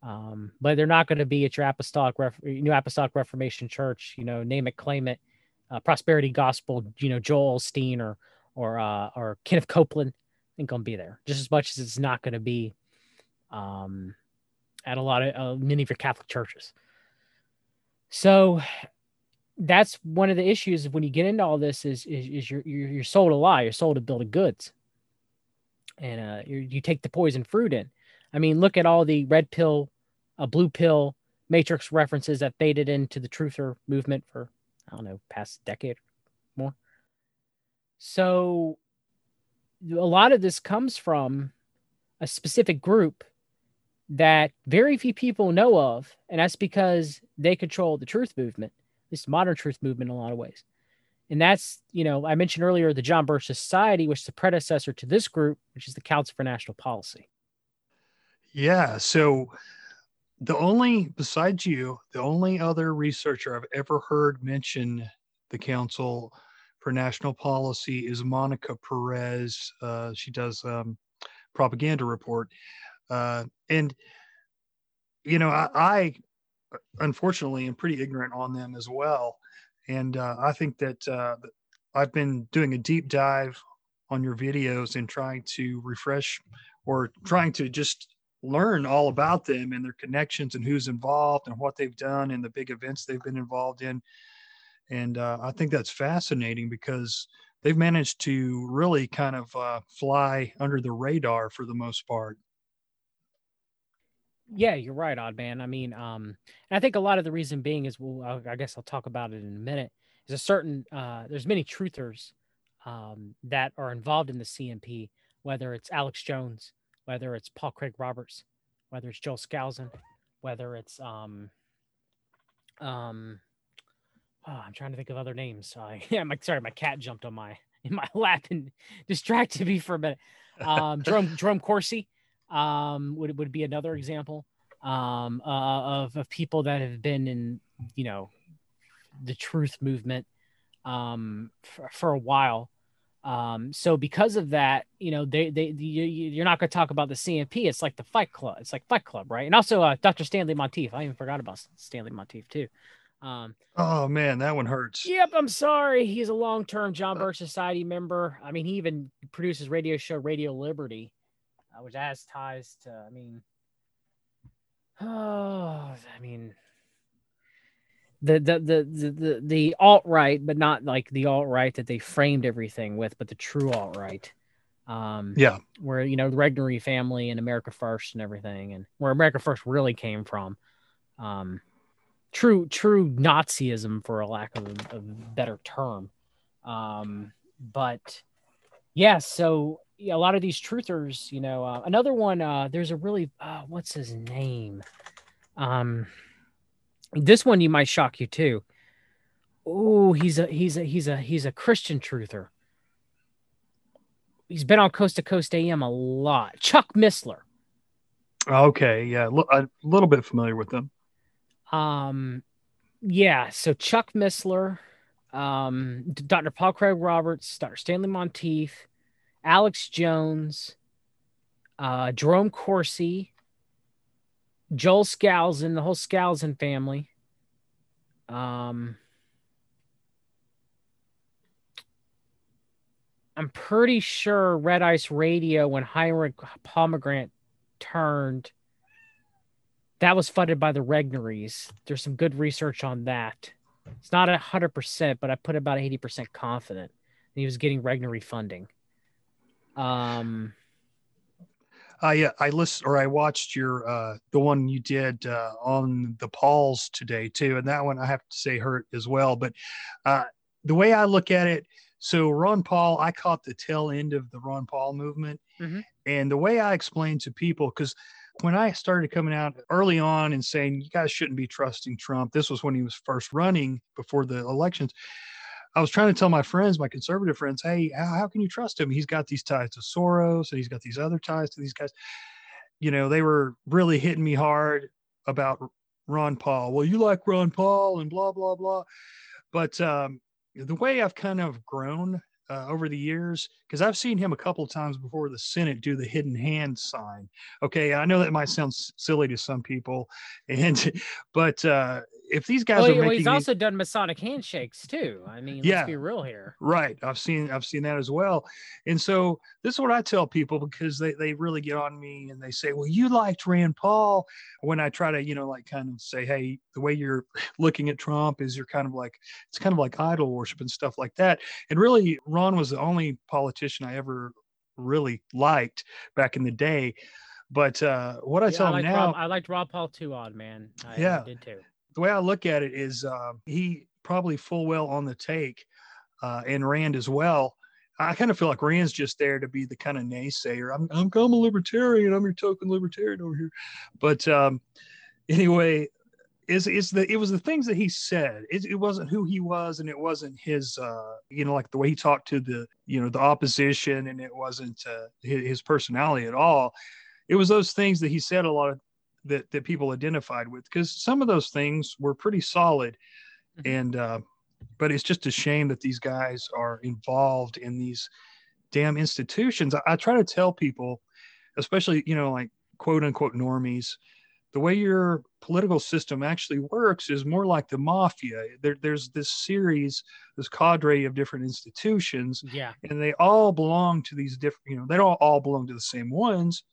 Speaker 4: Um, but they're not going to be at your apostolic Ref- new apostolic Reformation church. You know, name it, claim it, uh, prosperity gospel. You know, Joel Osteen or or uh, or Kenneth Copeland ain't going to be there just as much as it's not going to be um, at a lot of uh, many of your Catholic churches. So that's one of the issues when you get into all this is is, is you're you're sold a lie, you're sold a bill of goods, and uh, you take the poison fruit in. I mean, look at all the red pill, uh, blue pill, matrix references that faded into the truther movement for I don't know past decade or more. So a lot of this comes from a specific group that very few people know of, and that's because they control the truth movement, this modern truth movement in a lot of ways. And that's, you know, I mentioned earlier the John Birch Society, which is the predecessor to this group, which is the Council for National Policy.
Speaker 3: Yeah. So the only, besides you, the only other researcher I've ever heard mention the Council for National Policy is Monica Perez. Uh, she does um, propaganda report. Uh, and, you know, I, I unfortunately am pretty ignorant on them as well. And uh, I think that uh, I've been doing a deep dive on your videos and trying to refresh or trying to just learn all about them and their connections and who's involved and what they've done and the big events they've been involved in. And uh, I think that's fascinating because they've managed to really kind of uh, fly under the radar for the most part.
Speaker 4: Yeah, you're right, odd man. I mean, um, I think a lot of the reason being is, well, I guess I'll talk about it in a minute. Is a certain uh, there's many truthers um, that are involved in the CNP, whether it's Alex Jones, whether it's Paul Craig Roberts, whether it's Joel Skousen, whether it's um, um, oh, I'm trying to think of other names. I yeah, my sorry, my cat jumped on my in my lap and distracted me for a minute. Um, Jerome Jerome Corsi um, would would be another example um, uh, of of people that have been in you know the truth movement um, for, for a while. Um, so because of that, you know, they, they, you, you're not going to talk about the CNP. It's like the Fight Club. It's like Fight Club, right? And also, uh, Dr. Stanley Monteith. I even forgot about Stanley Monteith too. Um,
Speaker 3: Oh man, that one hurts.
Speaker 4: Yep, I'm sorry. He's a long-term John Birch Society member. I mean, he even produces radio show Radio Liberty, which has ties to. I mean, oh, I mean, the the the the the, the alt right, but not like the alt right that they framed everything with, but the true alt right. Um,
Speaker 3: Yeah.
Speaker 4: where you know the Regnery family and America First and everything, and where America First really came from. Um, true true Nazism for a lack of a, a better term. Um, but yeah, so yeah, a lot of these truthers, you know, uh, another one. Uh, there's a really uh, what's his name? Um, this one you might shock you too. Oh, he's a he's a he's a he's a Christian truther. He's been on Coast to Coast AM a lot. Chuck Missler.
Speaker 3: Okay. Yeah. L- a little bit familiar with them.
Speaker 4: Um, yeah. So Chuck Missler, um, Dr. Paul Craig Roberts, Dr. Stanley Monteith, Alex Jones, uh, Jerome Corsi, Joel Skousen, the whole Skousen family. Um, I'm pretty sure Red Ice Radio when Henrik Palmgren turned, that was funded by the Regneries. There's some good research on that. It's not a hundred percent, but I put about eighty percent confident he was getting Regnery funding. Um,
Speaker 3: Uh, yeah, I listened or I watched your uh, the one you did uh, on the Pauls today too, and that one I have to say hurt as well. But uh, the way I look at it, so Ron Paul, I caught the tail end of the Ron Paul movement,
Speaker 4: Mhm.
Speaker 3: and the way I explained to people because when I started coming out early on and saying you guys shouldn't be trusting Trump, this was when he was first running before the elections. I was trying to tell my friends, my conservative friends, hey, how, how can you trust him? He's got these ties to Soros and he's got these other ties to these guys. You know, they were really hitting me hard about Ron Paul. Well, you like Ron Paul and blah, blah, blah. But um, the way I've kind of grown uh, over the years, because I've seen him a couple of times before the Senate do the hidden hand sign. Okay. I know that might sound silly to some people. And, but uh, if these guys
Speaker 4: well,
Speaker 3: are
Speaker 4: well, he's
Speaker 3: these-
Speaker 4: also done Masonic handshakes too. I mean,
Speaker 3: Yeah.
Speaker 4: let's be real here.
Speaker 3: Right. I've seen I've seen that as well. And so this is what I tell people because they, they really get on me and they say, Well, you liked Rand Paul. When I try to, you know, like kind of say, Hey, the way you're looking at Trump is you're kind of like it's kind of like idol worship and stuff like that. And really Ron was the only politician I ever really liked back in the day. But uh what I
Speaker 4: Yeah,
Speaker 3: tell
Speaker 4: I
Speaker 3: them now
Speaker 4: Rob, I liked Rob Paul too, odd man. I, I
Speaker 3: Yeah.
Speaker 4: did too.
Speaker 3: The way I look at it is um, he probably full well on the take, uh, and Rand as well. I kind of feel like Rand's just there to be the kind of naysayer. I'm I'm, I'm a libertarian. I'm your token libertarian over here. But um, anyway, is is the it was the things that he said. It, it wasn't who he was, and it wasn't his uh, you know like the way he talked to the you know the opposition, and it wasn't uh, his, his personality at all. It was those things that he said a lot of that that people identified with because some of those things were pretty solid
Speaker 4: Mhm.
Speaker 3: and uh but it's just a shame that these guys are involved in these damn institutions I, I try to tell people especially you know like quote unquote normies the way your political system actually works is more like the mafia there, there's this series this cadre of different institutions
Speaker 4: Yeah.
Speaker 3: and they all belong to these different you know they don't all belong to the same ones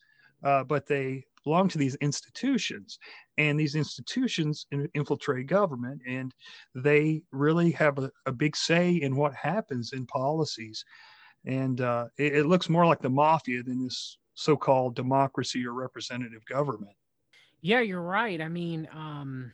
Speaker 3: uh, but they belong to these institutions and these institutions in- infiltrate government and they really have a, a big say in what happens in policies and uh, it, it looks more like the mafia than this so-called democracy or representative government
Speaker 4: Yeah, you're right. I mean, um,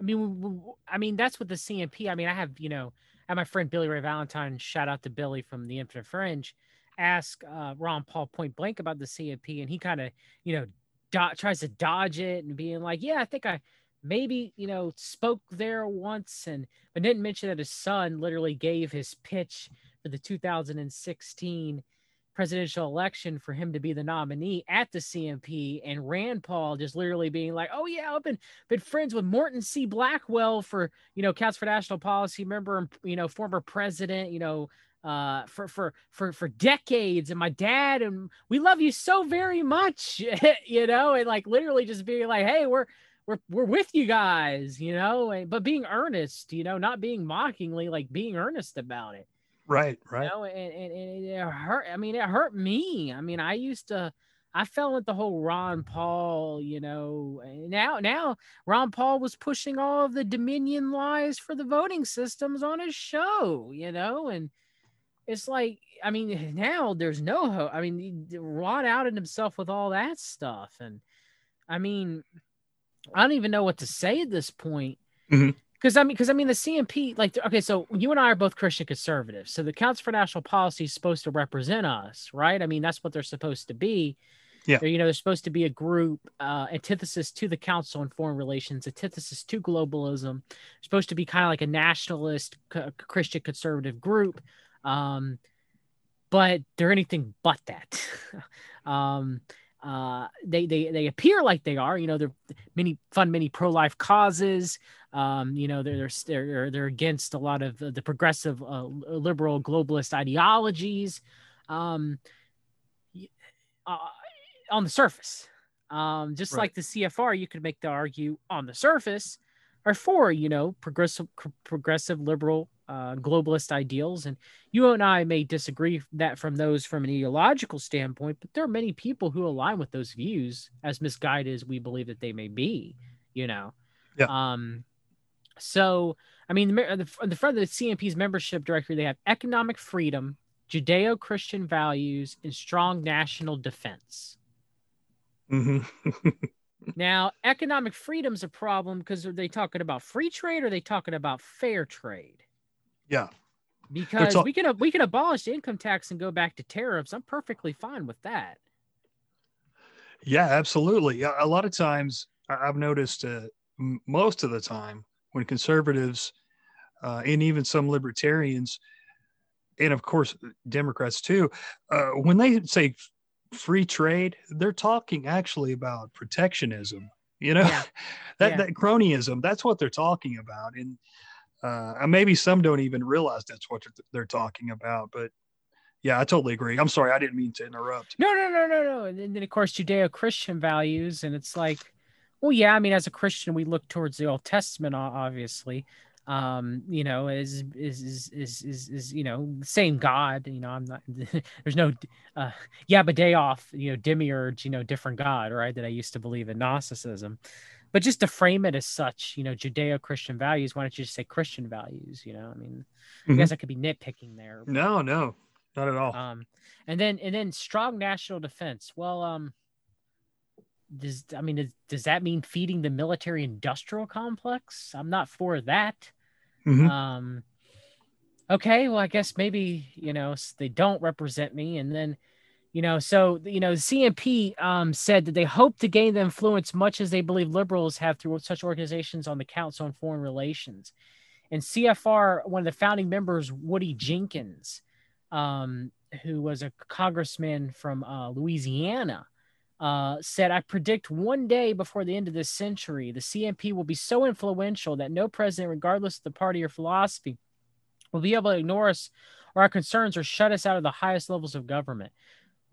Speaker 4: I mean, I mean, that's what the CNP. I mean, I have, you know, I have my friend Billy Ray Valentine. Shout out to Billy from the Infinite Fringe. Ask uh, Ron Paul point blank about the CNP, and he kind of, you know, do- tries to dodge it and being like, "Yeah, I think I maybe, you know, spoke there once," and but didn't mention that his son literally gave his pitch for the 2016 presidential election for him to be the nominee at the CNP and Rand Paul just literally being like, "Oh yeah, I've been been friends with Morton C. Blackwell for you know Council for National Policy member and you know former president, you know." Uh, for for for for decades, and my dad and we love you so very much, you know, and like literally just being like, hey, we're we're we're with you guys, you know, and, but being earnest, you know, not being mockingly, like being earnest about it
Speaker 3: right right
Speaker 4: you know, and, and, and it hurt. I mean, it hurt me. I mean, I used to, I fell with the whole Ron Paul, you know. and Now, now Ron Paul was pushing all of the Dominion lies for the voting systems on his show, you know, and it's like, I mean, now there's no hope. I mean, Ron outed himself with all that stuff, and I mean, I don't even know what to say at this point. Because I mean, because I mean, the CNP, like, okay, so you and I are both Christian conservatives, so the Council for National Policy is supposed to represent us, right? I mean, that's what they're supposed to be.
Speaker 3: Yeah.
Speaker 4: They're, you know, they're supposed to be a group, uh, antithesis to the Council on Foreign Relations, antithesis to globalism. supposed to be kind of like a nationalist c- Christian conservative group, um, but they're anything but that. um, uh, they they they appear like they are. You know, they're many fund many pro life causes. Um, you know, they're they're they're they're against a lot of the, the progressive uh, liberal globalist ideologies. Um, uh, on the surface, um, just
Speaker 3: Right.
Speaker 4: like the CFR, you could make the argue on the surface are for you know progressive progressive liberal uh, globalist ideals and you and i may disagree that from those from an ideological standpoint but there are many people who align with those views as misguided as we believe that they may be you know
Speaker 3: Yeah.
Speaker 4: um so i mean the, the, the front of the cnp's membership directory they have economic freedom judeo-christian values and strong national defense
Speaker 3: hmm
Speaker 4: now, economic freedom's a problem because are they talking about free trade or are they talking about fair trade?
Speaker 3: Yeah.
Speaker 4: Because
Speaker 3: talk-
Speaker 4: we can we can abolish income tax and go back to tariffs. I'm perfectly fine with that.
Speaker 3: Yeah, absolutely. A lot of times I've noticed uh, most of the time when conservatives uh, and even some libertarians, and of course Democrats too, uh, when they say free trade, they're talking actually about protectionism. You know,
Speaker 4: Yeah.
Speaker 3: that
Speaker 4: Yeah.
Speaker 3: that cronyism. That's what they're talking about, and uh, maybe some don't even realize that's what they're, they're talking about. But yeah, I totally agree. I'm sorry, I didn't mean to interrupt.
Speaker 4: No, no, no, no, no. And then, of course Judeo-Christian values, and it's like, well, yeah. I mean, as a Christian, we look towards the Old Testament, obviously. Um, you know, is is is is is, is you know same God. You know, I'm not. there's no, uh, Yaldabaoth. You know, demiurge. You know, different God, right? That I used to believe in Gnosticism. But just to frame it as such, you know, Judeo-Christian values. Why don't you just say Christian values? You know, I mean, I
Speaker 3: Mhm.
Speaker 4: guess I could be nitpicking there.
Speaker 3: No, no, not at all.
Speaker 4: Um, and then and then strong national defense. Well, um, does I mean does, does that mean feeding the military industrial complex? I'm not for that.
Speaker 3: Mhm.
Speaker 4: Um, okay, well I guess maybe you know they don't represent me, and then you know so you know CNP um said that they hope to gain the influence much as they believe liberals have through such organizations on the Council on Foreign Relations. And CFR, one of the founding members, Woody Jenkins, um, who was a congressman from uh, Louisiana, uh, said, I predict one day before the end of this century, the CNP will be so influential that no president, regardless of the party or philosophy, will be able to ignore us or our concerns or shut us out of the highest levels of government.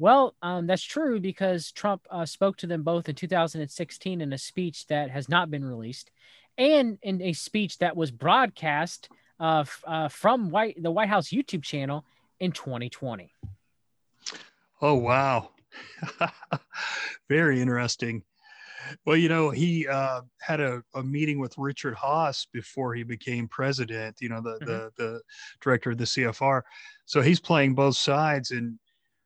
Speaker 4: Well, um, that's true because Trump uh, spoke to them both in 2016 in a speech that has not been released and in a speech that was broadcast uh, f- uh, from White, the White House YouTube channel in 2020.
Speaker 3: Oh wow. Very interesting. Well, you know, he uh, had a, a meeting with Richard Haass before he became president, you know, the, the the director of the CFR. So he's playing both sides and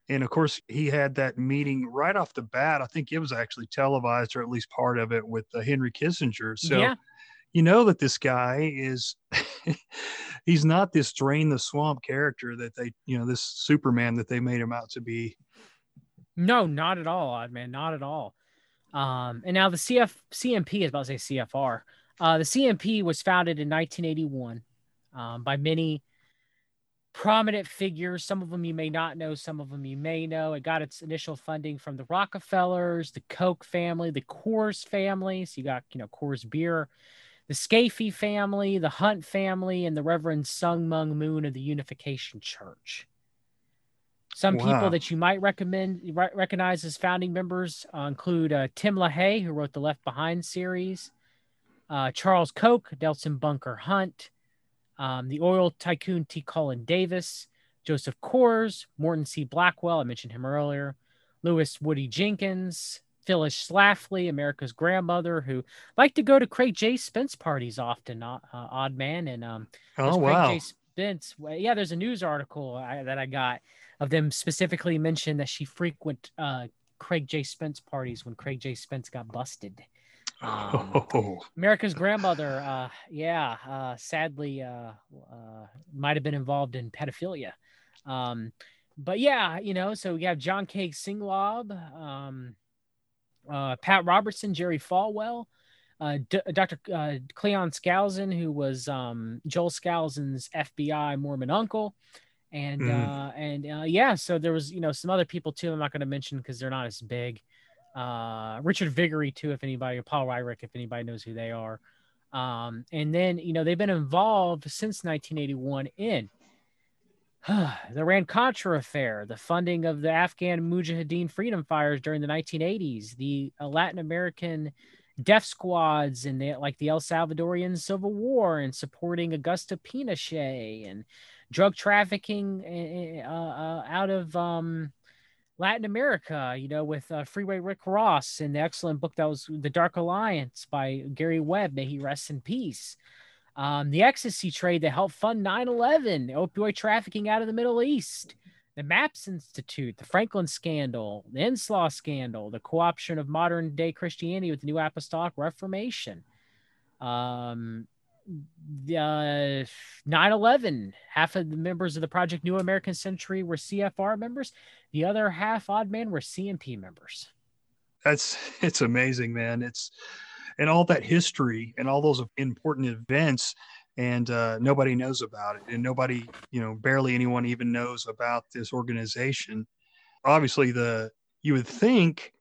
Speaker 3: and of course he had that meeting right off the bat. I think it was actually televised or at least part of it with uh, Henry Kissinger. So
Speaker 4: yeah,
Speaker 3: you know that this guy is he's not this drain the swamp character that they you know this superman that they made him out to be
Speaker 4: no, not at all, odd man, not at all. Um, and now the CF CNP is about to say CFR. Uh, the CNP was founded in 1981 um, by many prominent figures. Some of them you may not know, some of them you may know. It got its initial funding from the Rockefellers, the Koch family, the Coors family. So you got, you know, Coors beer, the Scaife family, the Hunt family, and the Reverend Sun Myung Moon of the Unification Church. Some
Speaker 3: Wow.
Speaker 4: people that you might recommend re- recognize as founding members uh, include uh, Tim LaHaye, who wrote the Left Behind series, uh, Charles Koch, Nelson Bunker Hunt, um, the oil tycoon T. Cullen Davis, Joseph Coors, Morton C. Blackwell, I mentioned him earlier, Louis Woody Jenkins, Phyllis Schlafly, America's grandmother, who liked to go to Craig J. Spence parties often, uh, uh, odd man. And um,
Speaker 3: oh wow
Speaker 4: Craig J. Spence. Yeah, there's a news article I, that I got of them specifically mentioned that she frequent uh, Craig J. Spence parties when Craig J. Spence got busted. Um,
Speaker 3: oh,
Speaker 4: America's grandmother, uh, yeah, uh, sadly, uh, uh, might have been involved in pedophilia. Um, but yeah, you know, so we have John K. Singlaub, um, uh, Pat Robertson, Jerry Falwell, uh, D- Dr. Uh, Cleon Skousen, who was um, Joel Skousen's FBI Mormon uncle. And
Speaker 3: Mm.
Speaker 4: uh, and uh, yeah, so there was you know some other people too. I'm not going to mention because they're not as big uh, Richard Viguerie too, if anybody, or Paul Weyrich, if anybody knows who they are. Um, and then you know they've been involved since 1981 in the Iran Contra affair, the funding of the Afghan Mujahideen freedom fighters during the 1980s, the uh, Latin American death squads and the like the El Salvadorian Civil War and supporting Augusto Pinochet and drug trafficking eh, eh, uh, uh, out of um, Latin America, you know, with uh, Freeway Rick Ross and the excellent book that was The Dark Alliance by Gary Webb. May he rest in peace. Um, the ecstasy trade that helped fund 9 11, opioid trafficking out of the Middle East, the MAPS Institute, the Franklin scandal, the Inslaw scandal, the co option of modern day Christianity with the New Apostolic Reformation. Um, the 9-11 half of the members of the project new american century were cfr members the other half odd man were cnp members
Speaker 3: That's it's amazing, man. It's and all that history and all those important events, and uh, nobody knows about it, and nobody, you know, barely anyone even knows about this organization. Obviously, the you would think,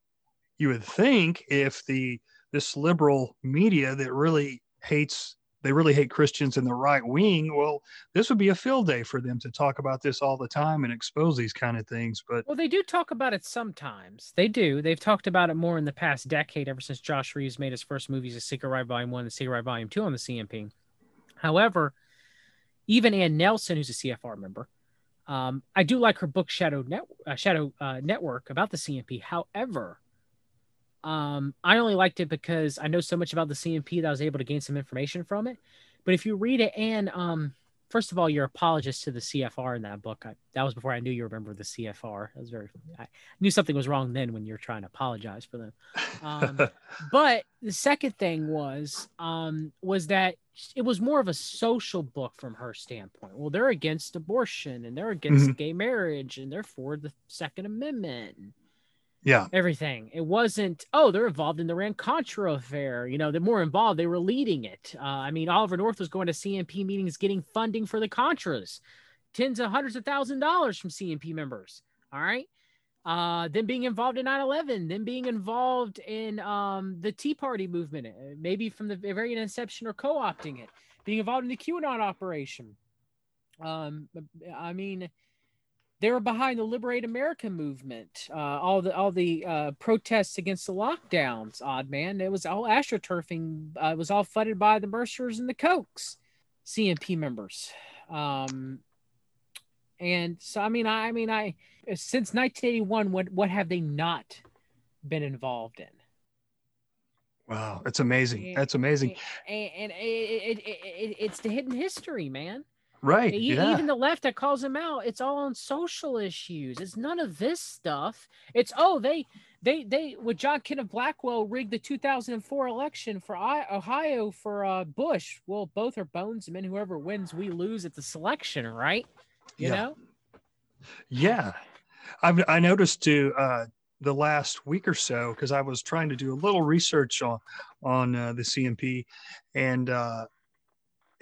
Speaker 3: you would think if the this liberal media that really hates they really hate Christians in the right wing. Well, this would be a field day for them to talk about this all the time and expose these kind of things. But
Speaker 4: well they do talk about it sometimes they do they've talked about it more in the past decade ever since josh reeves made his first movies the secret ride volume 1 and secret ride volume 2 on the cnp however even anne nelson who's a cfr member um, i do like her book shadow Net- uh, shadow uh, network about the cnp however um, I only liked it because I know so much about the CNP that I was able to gain some information from it. But if you read it, and um, first of all, you're apologist to the CFR in that book, I, that was before I knew you were a member of the CFR. That was very, I knew something was wrong then when you're trying to apologize for them. Um, but the second thing was, um, was that it was more of a social book from her standpoint. Well, they're against abortion and they're against gay marriage and they're for the Second Amendment.
Speaker 3: Yeah,
Speaker 4: everything. It wasn't, oh, they're involved in the Iran Contra affair. You know, they're more involved. They were leading it. Uh, I mean, Oliver North was going to CNP meetings getting funding for the Contras, tens of hundreds of thousand dollars from CNP members. All right. Uh, then being involved in 9 11, then being involved in um, the Tea Party movement, uh, maybe from the very inception or co opting it, being involved in the QAnon operation. Um, I mean, they were behind the Liberate America movement, uh, all the all the uh, protests against the lockdowns. Odd man, it was all astroturfing. Uh, it was all funded by the Mercers and the Kochs, CNP members. Um, and so, I mean, I, I mean, I since 1981, what what have they not been involved in?
Speaker 3: wow, that's amazing. That's amazing.
Speaker 4: And, and it, it, it, it's the hidden history, man.
Speaker 3: Right? Yeah.
Speaker 4: Even the left that calls them out, it's all on social issues. It's none of this stuff. It's oh they they they with John Kenneth Blackwell rigged the 2004 election for I- Ohio for uh, Bush. Well, both are bones. and whoever wins, we lose at the selection, right? You
Speaker 3: Yeah.
Speaker 4: know.
Speaker 3: Yeah, I've I noticed too uh, the last week or so because I was trying to do a little research on on uh, the CNP, and uh,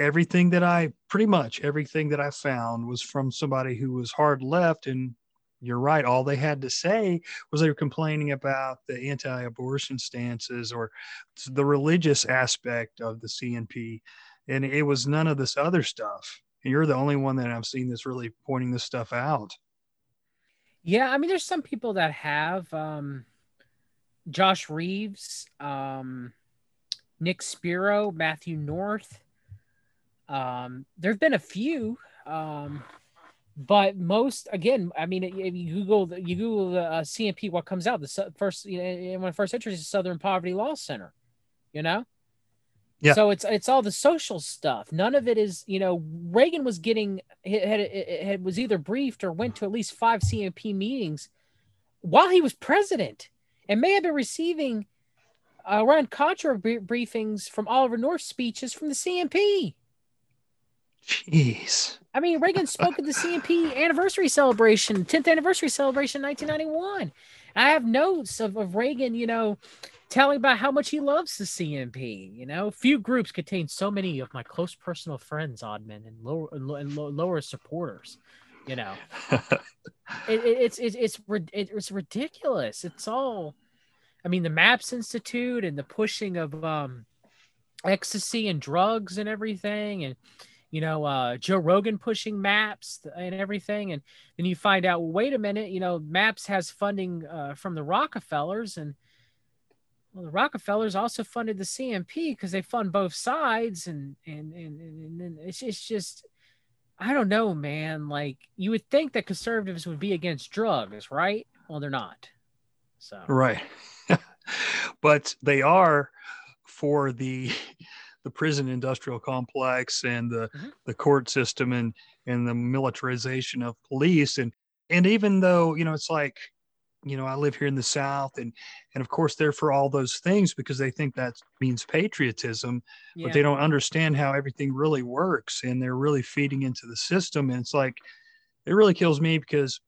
Speaker 3: everything that I pretty much everything that I found was from somebody who was hard left, and you're right. All they had to say was they were complaining about the anti-abortion stances or the religious aspect of the CNP, and it was none of this other stuff. And you're the only one that I've seen that's really pointing this stuff out.
Speaker 4: Yeah, I mean, there's some people that have um, Josh Reeves, um, Nick Spiro, Matthew North. Um, there have been a few, um, but most again, I mean, if you Google the, you Google the uh, CNP, what comes out the first, you know, when first enters the Southern Poverty Law Center, you know.
Speaker 3: Yeah.
Speaker 4: So it's it's all the social stuff. None of it is, you know, Reagan was getting had, had, was either briefed or went to at least five CNP meetings while he was president, and may have been receiving uh, Iran Contra br- briefings from Oliver North speeches from the CNP.
Speaker 3: Jeez.
Speaker 4: I mean, Reagan spoke at the CNP anniversary celebration, 10th anniversary celebration, 1991. I have notes of, of Reagan, you know, telling about how much he loves the CNP. You know, few groups contain so many of my close personal friends, Oddman, and lower and, lo- lower supporters. You know, it, it, it's it's it's it, it's ridiculous. It's all, I mean, the Maps Institute and the pushing of um, ecstasy and drugs and everything, and you know, uh, Joe Rogan pushing Maps and everything, and then you find out, wait a minute, you know, Maps has funding uh, from the Rockefellers, and Well, the Rockefellers also funded the CNP because they fund both sides, and and and, and, and it's it's just I don't know, man. Like you would think that conservatives would be against drugs, right? Well, they're not. So
Speaker 3: Right. but they are for the the prison industrial complex and the
Speaker 4: Mhm.
Speaker 3: the court system and and the militarization of police. And and even though you know it's like you know I live here in the south and and of course they're for all those things because they think that means patriotism
Speaker 4: yeah,
Speaker 3: but they don't understand how everything really works and they're really feeding into the system. And it's like it really kills me because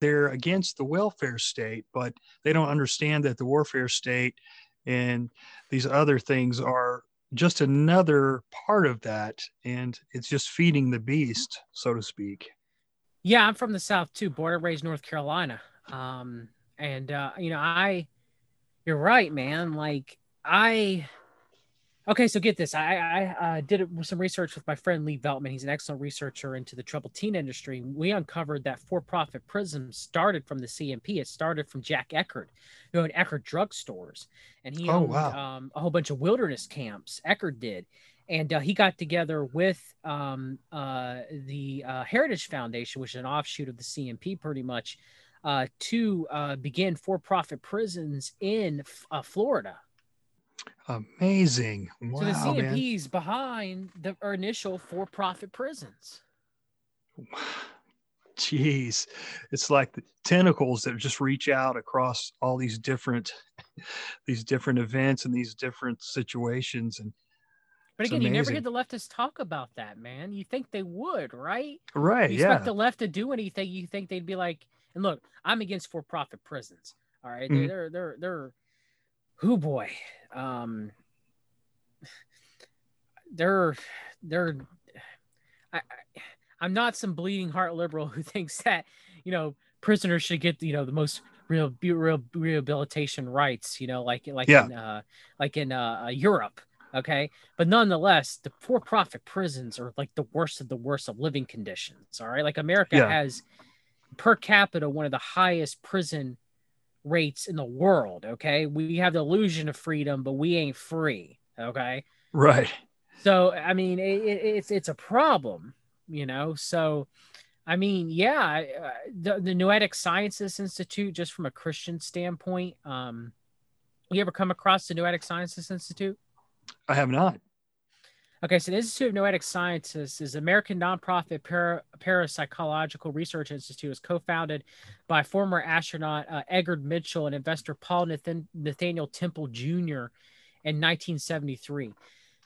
Speaker 3: they're against the welfare state but they don't understand that the warfare state and these other things are just another part of that and it's just feeding the beast so to speak
Speaker 4: yeah. I'm from the South too, and raised North Carolina. Um, and uh, you know, I, you're right, man. Like I, okay, so get this. I I uh, did some research with my friend Lee Veltman. He's an excellent researcher into the troubled teen industry. We uncovered that for-profit prisons started from the CNP. It started from Jack Eckerd, who owned Eckerd drugstores, and he
Speaker 3: Oh,
Speaker 4: owned
Speaker 3: wow.
Speaker 4: um, a whole bunch of wilderness camps. Eckerd did. And uh, he got together with um, uh, the uh, Heritage Foundation, which is an offshoot of the CNP, pretty much, uh, to uh, begin for-profit prisons in uh, Florida.
Speaker 3: Amazing wow
Speaker 4: so the. CNP's behind the initial for-profit prisons.
Speaker 3: Jeez, it's like the tentacles that just reach out across all these different, these different events and these different situations. And
Speaker 4: But again, you never hear the leftists talk about that, man. You think they would, right?
Speaker 3: right,
Speaker 4: You
Speaker 3: yeah,
Speaker 4: expect the left to do anything, you think they'd be like, and look, I'm against for-profit prisons. All right,
Speaker 3: Mhm.
Speaker 4: they're they're they're, who boy, um, they're they're. I, I I'm not some bleeding heart liberal who thinks that you know prisoners should get you know the most real real rehabilitation rights. You know, like like
Speaker 3: Yeah.
Speaker 4: in uh, like in uh, Europe. Okay, but nonetheless, the for-profit prisons are like the worst of the worst of living conditions. All right, like America
Speaker 3: Yeah.
Speaker 4: has per capita one of the highest prison rates in the world. Okay, we have the illusion of freedom, but we ain't free. Okay,
Speaker 3: right,
Speaker 4: so I mean, it, it, it's it's a problem, you know. So, I mean, yeah, uh, the the Noetic Sciences Institute, just from a Christian standpoint, um, you ever come across the Noetic Sciences Institute?
Speaker 3: I have not.
Speaker 4: Okay, so the Institute of Noetic Sciences is an American nonprofit para, parapsychological research institute. is co-founded by former astronaut uh, Mitchell and investor Paul Nathan, Nathaniel Temple Jr. in 1973.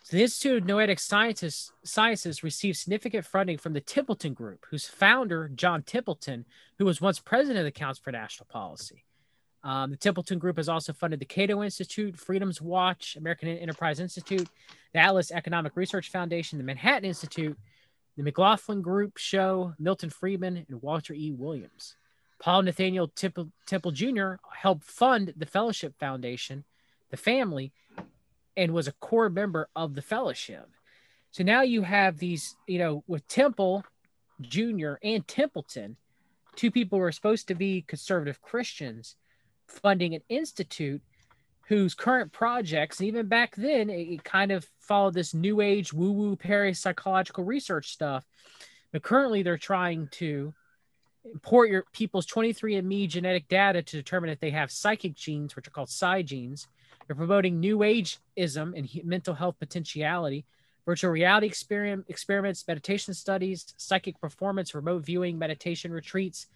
Speaker 4: So the Institute of Noetic Sciences, Sciences received significant funding from the Templeton Group, whose founder, John Templeton, who was once president of the Council for National Policy. Um, the Templeton Group has also funded the Cato Institute, Freedom's Watch, American Enterprise Institute, the Atlas Economic Research Foundation, the Manhattan Institute, the McLaughlin Group Show, Milton Friedman, and Walter E. Williams. Paul Nathaniel Temple, Temple Jr. helped fund the Fellowship Foundation, the family, and was a core member of the fellowship. So now you have these, you know, with Temple Jr. and Templeton, two people who are supposed to be conservative Christians, funding an institute whose current projects, even back then, it, it kind of followed this new age woo woo parapsychological research stuff. But currently, they're trying to import your people's 23andMe genetic data to determine if they have psychic genes, which are called psi genes. They're promoting new ageism and he- mental health potentiality, virtual reality experiment, experiments, meditation studies, psychic performance, remote viewing, meditation retreats,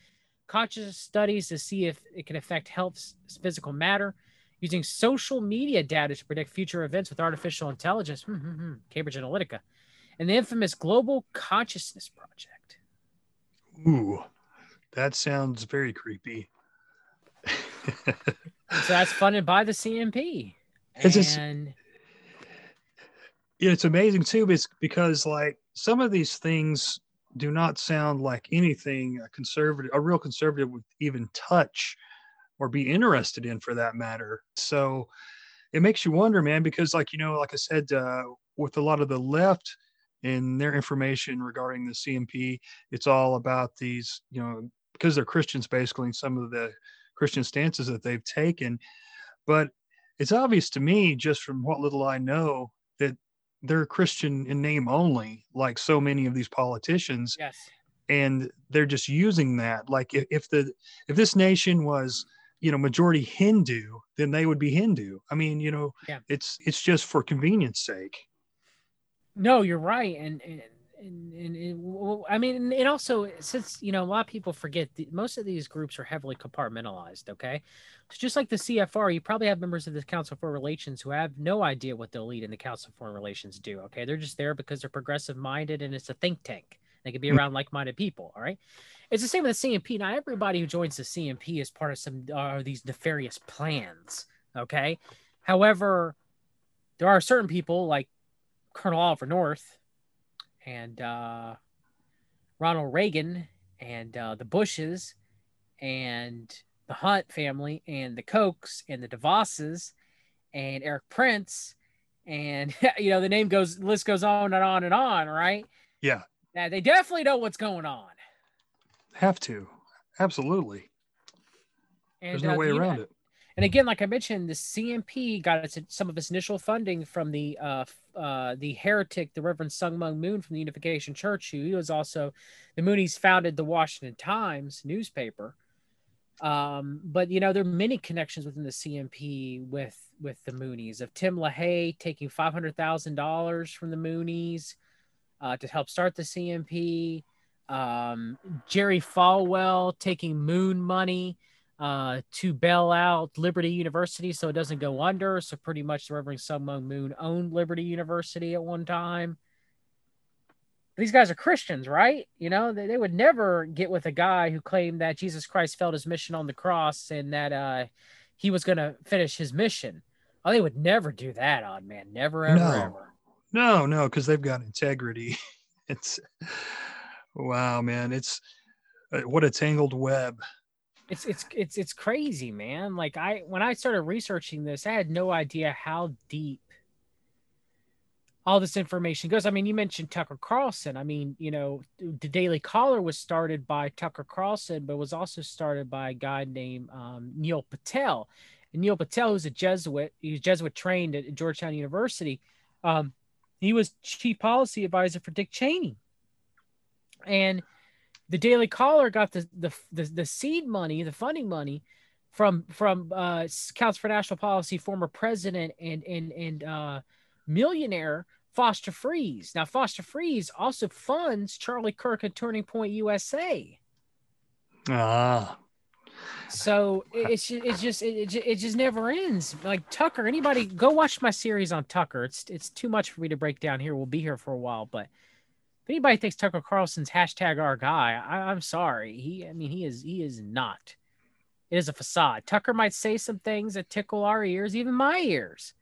Speaker 4: consciousness studies to see if it can affect health's physical matter, using social media data to predict future events with artificial intelligence, hmm, hmm, hmm, Cambridge Analytica, and the infamous Global Consciousness Project.
Speaker 3: Ooh, that sounds very creepy.
Speaker 4: So that's funded by the CNP.
Speaker 3: It's just-
Speaker 4: and
Speaker 3: Yeah, it's amazing too, because like some of these things do not sound like anything a conservative, a real conservative would even touch or be interested in for that matter. So it makes you wonder, man, because like you know, like I said, uh, with a lot of the left and their information regarding the CNP, it's all about these, you know, because they're Christians basically, and some of the Christian stances that they've taken. but it's obvious to me just from what little I know that they're Christian in name only, like so many of these politicians,
Speaker 4: Yes.
Speaker 3: and they're just using that. Like if, if the if this nation was you know majority Hindu, then they would be Hindu. I mean, you know,
Speaker 4: Yeah.
Speaker 3: it's it's just for convenience sake.
Speaker 4: No, you're right, and and and, and I mean, and it also since you know a lot of people forget most of these groups are heavily compartmentalized. Okay, so just like the CFR, you probably have members of the Council for Relations who have no idea what the elite in the Council for Foreign Relations do. Okay, they're just there because they're progressive minded and it's a think tank. They can be
Speaker 3: Hmm.
Speaker 4: around like minded people. All right. It's the same with the CNP. Not everybody who joins the CNP is part of some uh, these nefarious plans. Okay. However, there are certain people like Colonel Oliver North and uh, Ronald Reagan and uh, the Bushes and the Hunt family and the Kochs and the DeVosses and Erik Prince and you know the name goes list goes on and on and on, right?
Speaker 3: Yeah,
Speaker 4: Now they definitely know what's going on.
Speaker 3: have to absolutely.
Speaker 4: And,
Speaker 3: There's no
Speaker 4: uh,
Speaker 3: way
Speaker 4: know-
Speaker 3: around it.
Speaker 4: And again, like I mentioned, the CNP got its, some of its initial funding from the uh, uh, the heretic, the Reverend Sun Myung Moon from the Unification Church, who he was also the Moonies founded the Washington Times newspaper. Um, but you know, there are many connections within the CNP with with the Moonies of Tim LaHaye taking five hundred thousand dollars from the Moonies uh, to help start the CNP. Um, Jerry Falwell taking Moon money uh, to bail out Liberty University so it doesn't go under. So pretty much the Reverend Sun Moon owned Liberty University at one time. These guys are Christians, right? You know, they, they would never get with a guy who claimed that Jesus Christ failed his mission on the cross and that uh, he was going to finish his mission. Oh, they would never do that, odd man. Never, ever,
Speaker 3: No.
Speaker 4: ever.
Speaker 3: No, no, because they've got integrity. it's wow, man. It's uh, what a tangled web.
Speaker 4: It's it's it's it's crazy man. Like i when i started researching this i had no idea how deep all this information goes. I mean you mentioned tucker carlson. I mean you know the daily caller was started by tucker carlson but was also started by a guy named um, neil patel. And neil patel who's a jesuit he's jesuit trained at georgetown university um, he was chief policy advisor for dick cheney. And the Daily Caller got the the the, the seed money, the funding money from from uh, Council for National Policy former president and and and uh, millionaire Foster Friess. Now Foster Friess also funds Charlie Kirk and Turning Point USA.
Speaker 3: Ah,
Speaker 4: So it- it's it's just it, it it just never ends. Like Tucker, anybody go watch my series on Tucker. It's it's too much for me to break down here. We'll be here for a while, but if anybody thinks Tucker Carlson's hashtag our guy, I, I'm sorry. He I mean he is he is not. It is a facade. Tucker might say some things that tickle our ears, even my ears.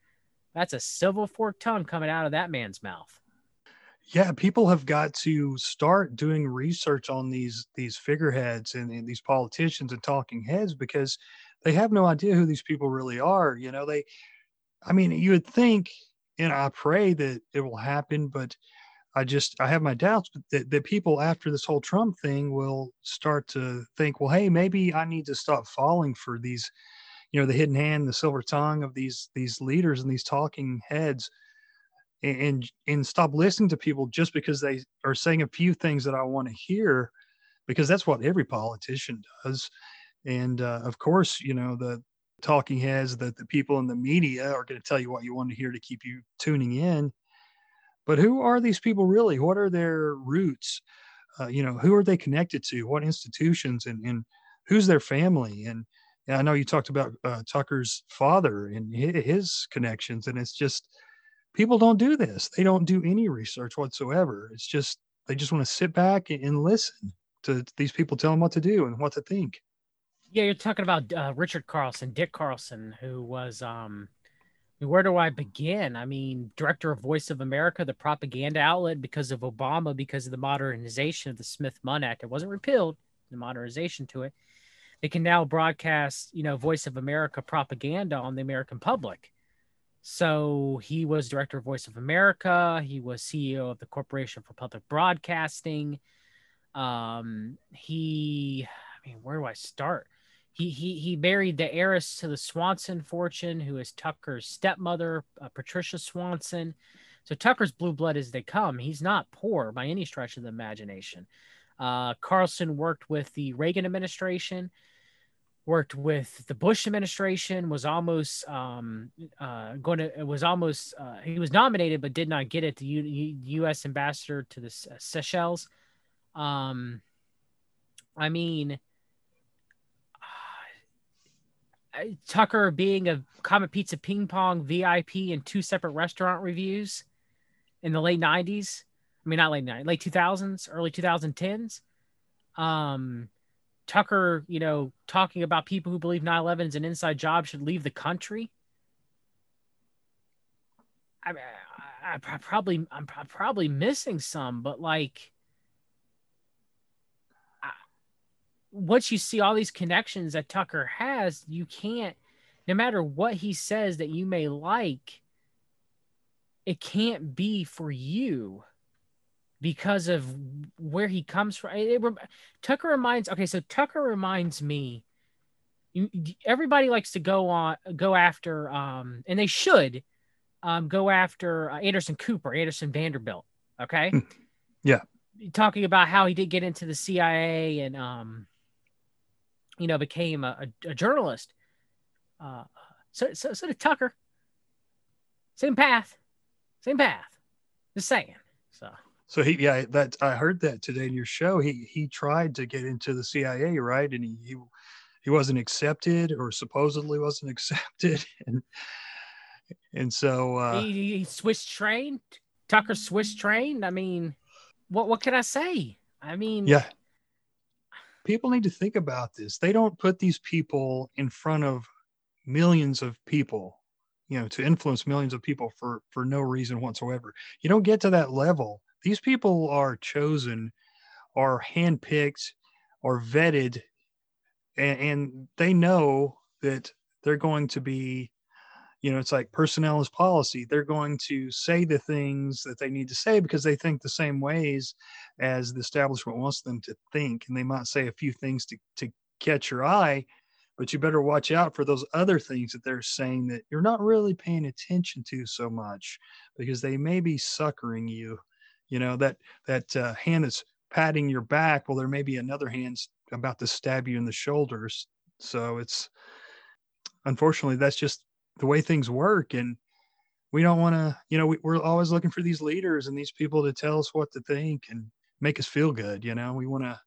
Speaker 4: That's a silver forked tongue coming out of that man's mouth.
Speaker 3: yeah. People have got to start doing research on these these figureheads and, and these politicians and talking heads because they have no idea who these people really are. You know, they. I mean, you would think, and I pray that it will happen, but I just I have my doubts that, that people after this whole Trump thing will start to think, well, hey, maybe I need to stop falling for these, you know, the hidden hand, the silver tongue of these these leaders and these talking heads, and and, and stop listening to people just because they are saying a few things that I want to hear, because that's what every politician does, and uh, of course, you know the talking heads that the people in the media are going to tell you what you want to hear to keep you tuning in but who are these people really? What are their roots? Uh, you know who are they connected to? What institutions? And, and who's their family? And, and i know you talked about uh, tucker's father and his connections and it's just people don't do this. They don't do any research whatsoever. It's just they just want to sit back and, listen to these people tell them what to do and what to think.
Speaker 4: Yeah, you're talking about uh, Richard Carlson, Dick Carlson, who was um where do I begin? I mean, director of Voice of America, the propaganda outlet because of Obama, because of the modernization of the Smith Mundt Act. It wasn't repealed, the modernization to it. They can now broadcast, you know, Voice of America propaganda on the American public. So he was director of Voice of America. He was CEO of the Corporation for Public Broadcasting. Um, he, I mean, where do I start? He he married the heiress to the Swanson fortune, who is Tucker's stepmother, uh, Patricia Swanson. So Tucker's blue blood as they come. He's not poor by any stretch of the imagination. Uh, Carlson worked with the Reagan administration, worked with the Bush administration, was almost um, uh, going to was almost uh, he was nominated but did not get it. The U- U.S. ambassador to the Seychelles. Um, I mean, uh, Tucker being a Comet Pizza Ping Pong VIP in two separate restaurant reviews in the late 90s. I mean, not late 90s, late 2000s, early 2010s. Um, Tucker, you know, talking about people who believe 9 11 is an inside job should leave the country. I, I, I probably, I'm probably missing some, but like, once you see all these connections that Tucker has, you can't, no matter what he says that you may like, it can't be for you because of where he comes from. It, it, Tucker reminds, okay, so Tucker reminds me. You, everybody likes to go on, go after, um, and they should um, go after uh, Anderson Cooper, Anderson Vanderbilt. Okay.
Speaker 3: Yeah.
Speaker 4: Talking about how he did get into the CIA and, um, you know, became a, a, journalist. Uh, so, so, so did Tucker. Same path, same path. Just saying. So,
Speaker 3: So he, yeah, that I heard that today in your show. He he tried to get into the CIA, right? And he he, he wasn't accepted, or supposedly wasn't accepted, and and so uh,
Speaker 4: he, he switched train. Tucker Swiss trained. I mean, what what can I say? I mean,
Speaker 3: yeah, people need to think about this. They don't put these people in front of millions of people, you know, to influence millions of people for for no reason whatsoever. You don't get to that level. These people are chosen, are handpicked, or vetted, and, and they know that they're going to be you know it's like personnel is policy. They're going to say the things that they need to say because they think the same ways as the establishment wants them to think and they might say a few things to, to catch your eye but you better watch out for those other things that they're saying that you're not really paying attention to so much because they may be suckering you you know that that uh, hand is patting your back well there may be another hand's about to stab you in the shoulders. So it's unfortunately that's just the way things work. And we don't want to you know we, we're always looking for these leaders and these people to tell us what to think and make us feel good you know? We want to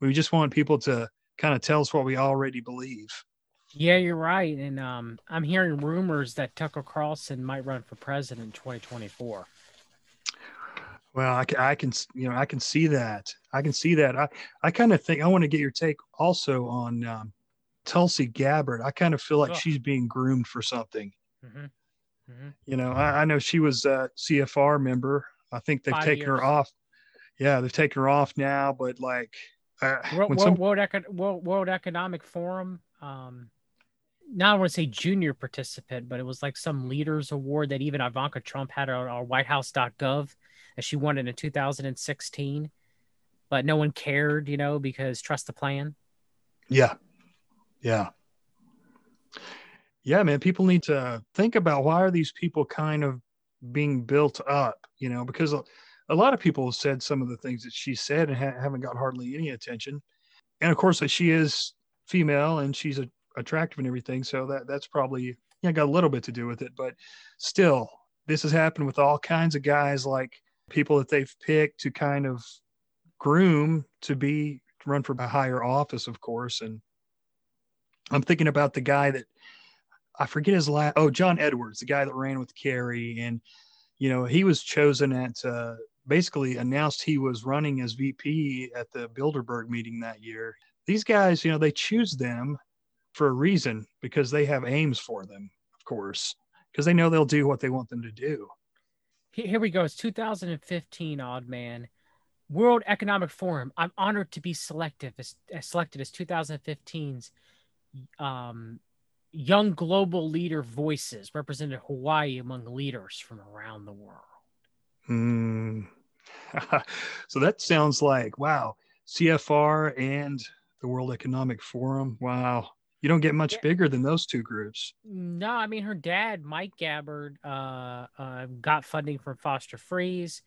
Speaker 3: we just want people to kind of tell us what we already believe.
Speaker 4: Yeah, you're right. And um, I'm hearing rumors that Tucker Carlson might run for president in 2024.
Speaker 3: well i can, I can you know i can see that. I can see that. I i kind of think i want to get your take also on um, tulsi gabbard i kind of feel like
Speaker 4: Ugh.
Speaker 3: she's being groomed for something
Speaker 4: Mm-hmm. Mm-hmm.
Speaker 3: you know i, I know she was a cfr member i think they've
Speaker 4: Five
Speaker 3: taken her off yeah they've taken her off now but like uh,
Speaker 4: World, World,
Speaker 3: some,
Speaker 4: World, Eco- World, World Economic Forum. Um, now I want to say junior participant, but it was like some leaders award that even Ivanka Trump had on our WhiteHouse.gov that she won it in 2016, but no one cared, you know, because trust the plan.
Speaker 3: Yeah. Yeah. Yeah, man. People need to think about why are these people kind of being built up, you know, because a, lot of people have said some of the things that she said and ha- haven't got hardly any attention. And of course, she is female and she's a, attractive and everything. So that that's probably, yeah, got a little bit to do with it. But still, this has happened with all kinds of guys like people that they've picked to kind of groom to be run for a higher office, of course. And I'm thinking about the guy that I forget his last. Oh, John Edwards, the guy that ran with Kerry, and you know he was chosen at uh, basically announced he was running as VP at the Bilderberg meeting that year. These guys, you know, they choose them for a reason because they have aims for them, of course, because they know they'll do what they want them to do.
Speaker 4: Here we go. It's 2015, odd man. World Economic Forum. I'm honored to be selective as, as selected as 2015's um, Young Global Leader Voices, represented Hawaii among leaders from around the world.
Speaker 3: Hmm. so that sounds like wow, CFR and the World Economic Forum. Wow. You don't get much
Speaker 4: Yeah.
Speaker 3: bigger than those two groups.
Speaker 4: No, I mean her dad, Mike Gabbard, uh, uh, got funding from Foster Friess.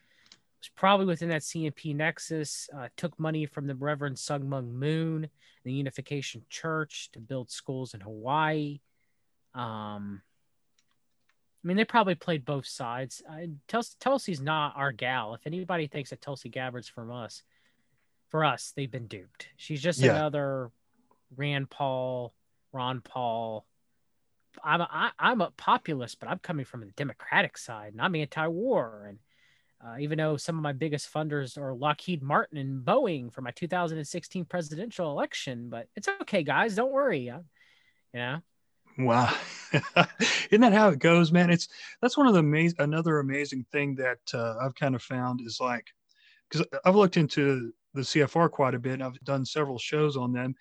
Speaker 4: Was probably within that CNP nexus. Uh, took money from the Reverend Sun Myung Moon, the Unification Church, to build schools in Hawaii. Um, I mean, they probably played both sides. I, Tul- Tulsi's not our gal. If anybody thinks that Tulsi Gabbard's from us, for us, they've been duped. She's just
Speaker 3: Yeah.
Speaker 4: another Rand Paul, Ron Paul. I'm a, I, I'm a populist, but I'm coming from the Democratic side, and I'm anti-war. And uh, even though some of my biggest funders are Lockheed Martin and Boeing for my 2016 presidential election, but it's okay, guys. Don't worry. I, you know,
Speaker 3: Wow. Isn't that how it goes, man? It's that's one of the amazing another amazing thing that uh, I've kind of found is like because I've looked into the CFR quite a bit. I've done several shows on them,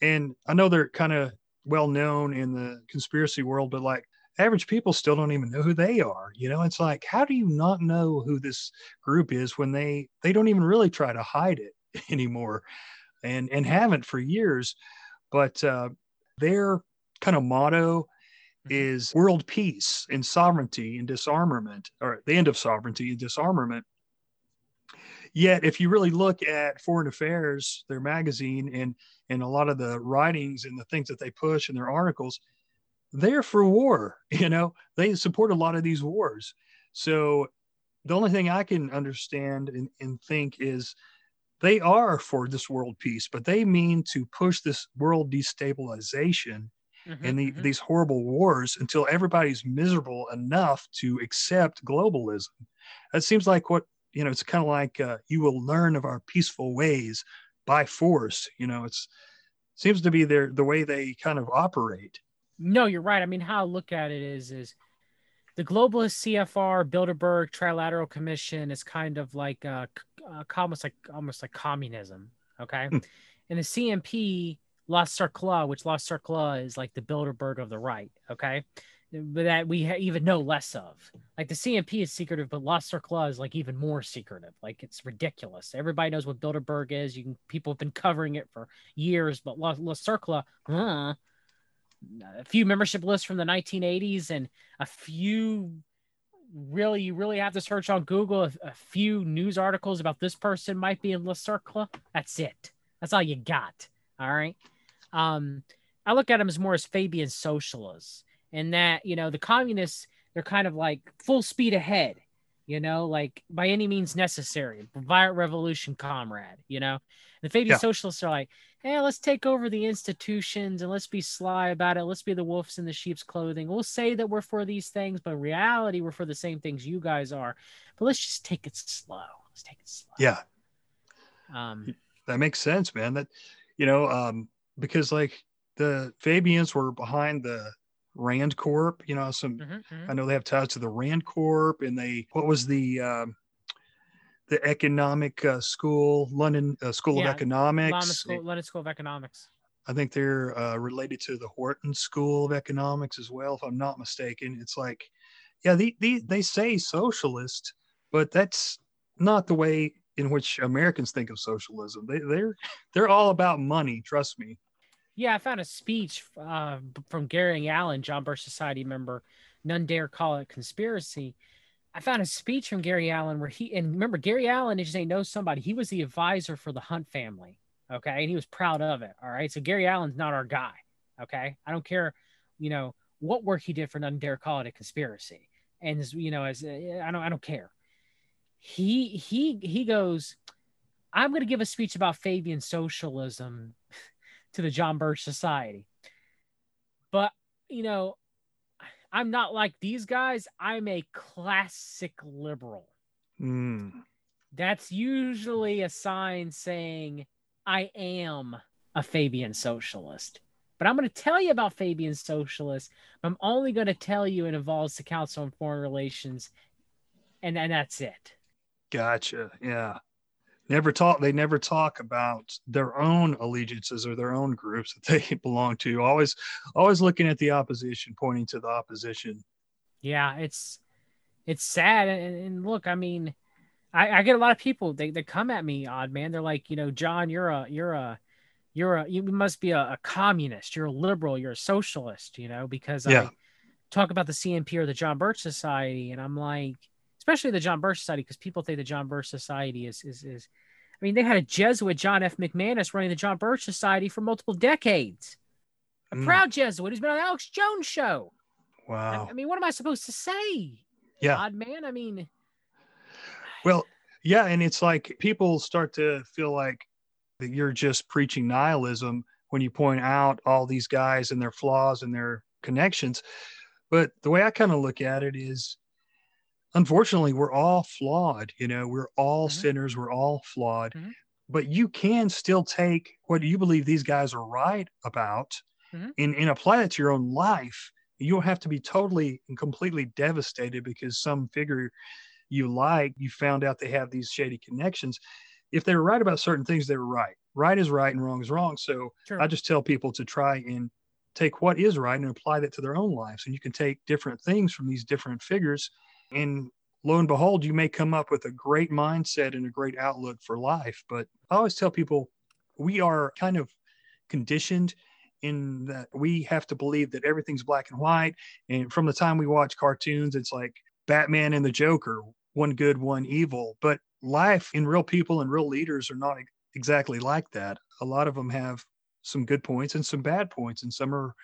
Speaker 3: and I know they're kind of well known in the conspiracy world, but like average people still don't even know who they are. You know, it's like how do you not know who this group is when they they don't even really try to hide it anymore, and and haven't for years. But uh, their kind of motto
Speaker 4: Mhm.
Speaker 3: is world peace and sovereignty and disarmament, or the end of sovereignty and disarmament. Yet, if you really look at Foreign Affairs, their magazine, and and a lot of the writings and the things that they push in their articles, they're for war. You know, they support a lot of these wars. So, the only thing I can understand and, and think is they are for this world peace, but they mean to push this world destabilization and the,
Speaker 4: Mhm, mhm.
Speaker 3: these horrible wars until everybody's miserable enough to accept globalism. That seems like what you know. It's kind of like uh, you will learn of our peaceful ways by force. You know, it's seems to be their the way they kind of operate.
Speaker 4: No, you're right. I mean, how I look at it is is the globalist CFR Bilderberg Trilateral Commission is kind of like uh, uh almost like almost like communism. Okay,
Speaker 3: Hmm.
Speaker 4: and the CNP La Cercle, which La Cercle is like the Bilderberg of the right. Okay, but that we even know less of. Like the CNP is secretive, but La Cercle is like even more secretive. Like it's ridiculous. Everybody knows what Bilderberg is. You can people have been covering it for years, but La, La Cercle, huh, a few membership lists from the 1980s and a few really you really have to search on google a, a few news articles about this person might be in La Cercle. that's it. That's all you got. All right. Um i look at them as more as fabian socialists and that you know the communists they're kind of like full speed ahead you know like by any means necessary. Violent revolution comrade you know? The fabian
Speaker 3: Yeah.
Speaker 4: socialists are like hey, let's take over the institutions and let's be sly about it. Let's be the wolves in the sheep's clothing. We'll say that we're for these things, but in reality, we're for the same things you guys are. But let's just take it slow. Let's take it slow.
Speaker 3: Yeah,
Speaker 4: Um,
Speaker 3: that makes sense, man. That you know, um, because like the Fabians were behind the Rand Corp. You know, some
Speaker 4: mhm, mhm.
Speaker 3: I know they have ties to the Rand Corp, and they what was the um, the economic uh, school, London uh, School
Speaker 4: Yeah,
Speaker 3: of Economics.
Speaker 4: London School, London School of Economics.
Speaker 3: I think they're uh, related to the Wharton School of Economics as well, if I'm not mistaken. It's like, yeah, the, the, they say socialist, but that's not the way in which Americans think of socialism. They, they're they're all about money. Trust me.
Speaker 4: Yeah, I found a speech uh, from Gary Allen, John Birch Society member. None dare call it conspiracy. I found a speech from Gary Allen where he and remember Gary Allen, if you know somebody, he was the advisor for the Hunt family. Okay, and he was proud of it. All right, so Gary Allen's not our guy. Okay, I don't care, you know, what work he did for None dare call it a conspiracy. And you know, as uh, I don't, I don't care. He he he goes. I'm going to give a speech about Fabian socialism to the John Birch Society. But, you know, I'm not like these guys. I'm a classic liberal.
Speaker 3: Mm,
Speaker 4: That's usually a sign saying I am a Fabian socialist. But I'm going to tell you about Fabian socialists. I'm only going to tell you it involves the Council on Foreign Relations, and, and that's it.
Speaker 3: gotcha. Yeah. Never talk. They never talk about their own allegiances or their own groups that they belong to. Always, always looking at the opposition, pointing to the opposition.
Speaker 4: Yeah, it's it's sad. And, and look, I mean, I, I get a lot of people they, they come at me, odd man. They're like, you know, John, you're a you're a you're a you must be a, a communist, you're a liberal, you're a socialist, you know, because
Speaker 3: Yeah.
Speaker 4: I talk about the CNP or the John Birch Society, and I'm like, especially the John Birch Society, because people think the John Birch Society is is is I mean, they had a Jesuit, John F. McManus, running the John Birch Society for multiple decades. A
Speaker 3: Mm.
Speaker 4: proud Jesuit who's been on the Alex Jones show. I-
Speaker 3: Wow.
Speaker 4: I mean, what am I supposed to say?
Speaker 3: Yeah.
Speaker 4: Odd man. I mean,
Speaker 3: Well, yeah, and it's like people start to feel like that you're just preaching nihilism when you point out all these guys and their flaws and their connections. But the way I kind of look at it is unfortunately we're all flawed, you know, we're all
Speaker 4: Mhm.
Speaker 3: sinners, we're all flawed.
Speaker 4: Mhm.
Speaker 3: But you can still take what you believe these guys are right about
Speaker 4: Mhm.
Speaker 3: and, and apply it to your own life. You don't have to be totally and completely devastated because some figure you like, you found out they have these shady connections. If they were right about certain things, they were right. Right is right and wrong is wrong. So
Speaker 4: sure.
Speaker 3: I just tell people to try and take what is right and apply that to their own lives. And you can take different things from these different figures. And lo and behold, you may come up with a great mindset and a great outlook for life. But I always tell people we are kind of conditioned in that we have to believe that everything's black and white. And from the time we watch cartoons, it's like Batman and the Joker, one good, one evil. But life in real people and real leaders are not exactly like that. A lot of them have some good points and some bad points, and some are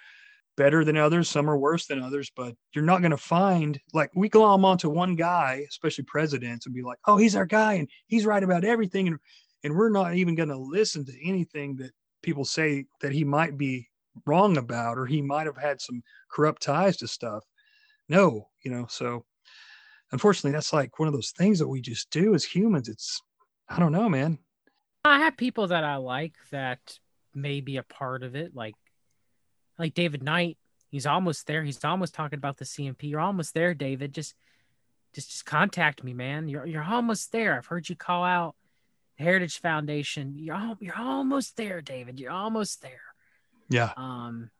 Speaker 3: better than others, some are worse than others. But you're not going to find like we glom onto one guy, especially presidents, and be like, "Oh, he's our guy, and he's right about everything," and and we're not even going to listen to anything that people say that he might be wrong about or he might have had some corrupt ties to stuff. No, you know, so unfortunately that's like one of those things that we just do as humans. It's I don't know, man.
Speaker 4: I have people that I like that may be a part of it, like like David Knight. He's almost there. He's almost talking about the CNP. You're almost there, David. Just just just contact me, man. You're you're almost there. I've heard you call out the Heritage Foundation. You're al- you're almost there, David. You're almost there.
Speaker 3: Yeah.
Speaker 4: Um,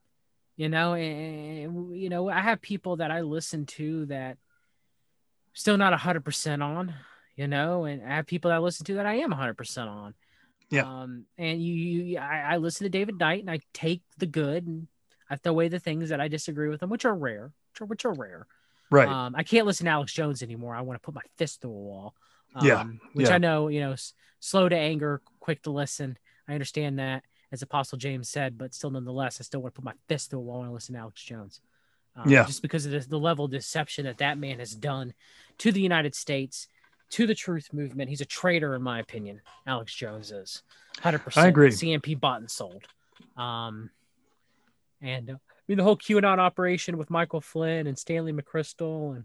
Speaker 4: you know, and you know, I have people that I listen to that still not hundred percent on, you know, and I have people that I listen to that I am hundred percent on.
Speaker 3: Yeah.
Speaker 4: Um, and you, you I, I listen to David Knight and I take the good and I throw away the things that I disagree with them, which are rare, which are, which are rare.
Speaker 3: Right.
Speaker 4: Um, I can't listen to Alex Jones anymore. I want to put my fist through a wall. Um,
Speaker 3: Yeah,
Speaker 4: Which
Speaker 3: yeah.
Speaker 4: I know, you know, s- slow to anger, quick to listen. I understand that, as Apostle James said, but still, nonetheless, I still want to put my fist through a wall when I listen to Alex Jones. Um,
Speaker 3: Yeah.
Speaker 4: Just because of the, the level of deception that that man has done to the United States, to the truth movement. He's a traitor, in my opinion. Alex Jones is 100%.
Speaker 3: I agree.
Speaker 4: CNP bought and sold. Um, and uh, I mean, the whole QAnon operation with Michael Flynn and Stanley McChrystal and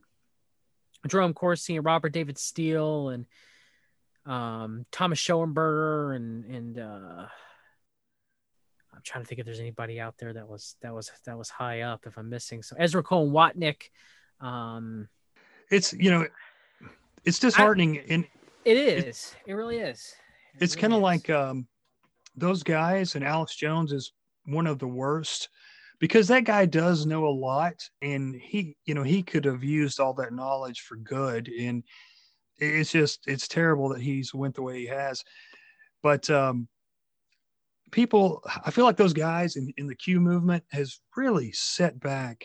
Speaker 4: Jerome Corsi and Robert David Steele and um, Thomas Schoenberger and and uh, I'm trying to think if there's anybody out there that was that was that was high up. If I'm missing, so Ezra Cohen Watnick. Um,
Speaker 3: it's you know, it's disheartening and
Speaker 4: it is. It really is. It
Speaker 3: it's
Speaker 4: really
Speaker 3: kind of like um those guys and Alex Jones is one of the worst because that guy does know a lot and he you know he could have used all that knowledge for good and it's just it's terrible that he's went the way he has but um people i feel like those guys in, in the q movement has really set back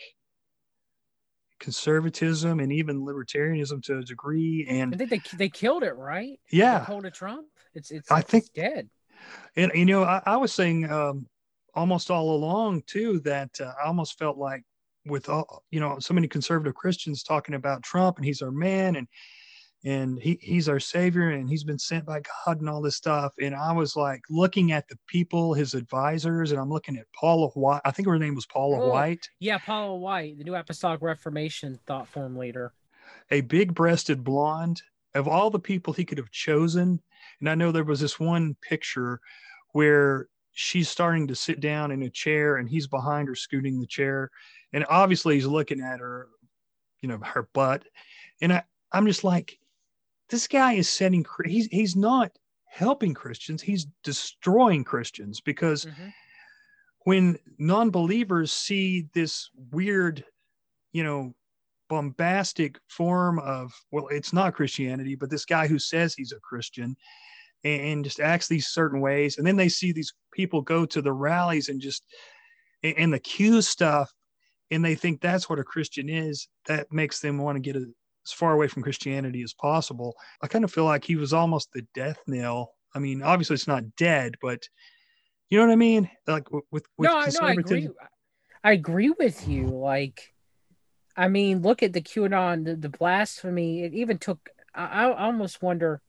Speaker 3: conservatism and even libertarianism to a degree and I
Speaker 4: think they they killed it, right?
Speaker 3: Yeah
Speaker 4: pulled a Trump. It's it's.
Speaker 3: I
Speaker 4: it's
Speaker 3: think-
Speaker 4: dead.
Speaker 3: and you know i, I was saying um, almost all along too that uh, i almost felt like with all you know so many conservative christians talking about trump and he's our man and and he, he's our savior and he's been sent by god and all this stuff and i was like looking at the people his advisors and i'm looking at paula white i think her name was paula
Speaker 4: Oh.
Speaker 3: white
Speaker 4: Yeah, Paula White, the New Apostolic Reformation thought form leader.
Speaker 3: a big breasted blonde of all the people he could have chosen. And I know there was this one picture where she's starting to sit down in a chair and he's behind her scooting the chair. And obviously he's looking at her, you know, her butt. And I, I'm just like, this guy is setting, he's, he's not helping Christians. He's destroying Christians because mm-hmm. when non-believers see this weird you know bombastic form of well it's not christianity but this guy who says he's a christian and, and just acts these certain ways. And then they see these people go to the rallies and just and, and the Q stuff, and they think that's what a Christian is. That makes them want to get a, as far away from Christianity as possible. I kind of feel like he was almost the death knell. I mean, obviously it's not dead, but you know what I mean? Like with with
Speaker 4: no, I- no, I agree. I agree with you. Like, I mean, look at the QAnon, the, the blasphemy. It even took. I, I almost wonder.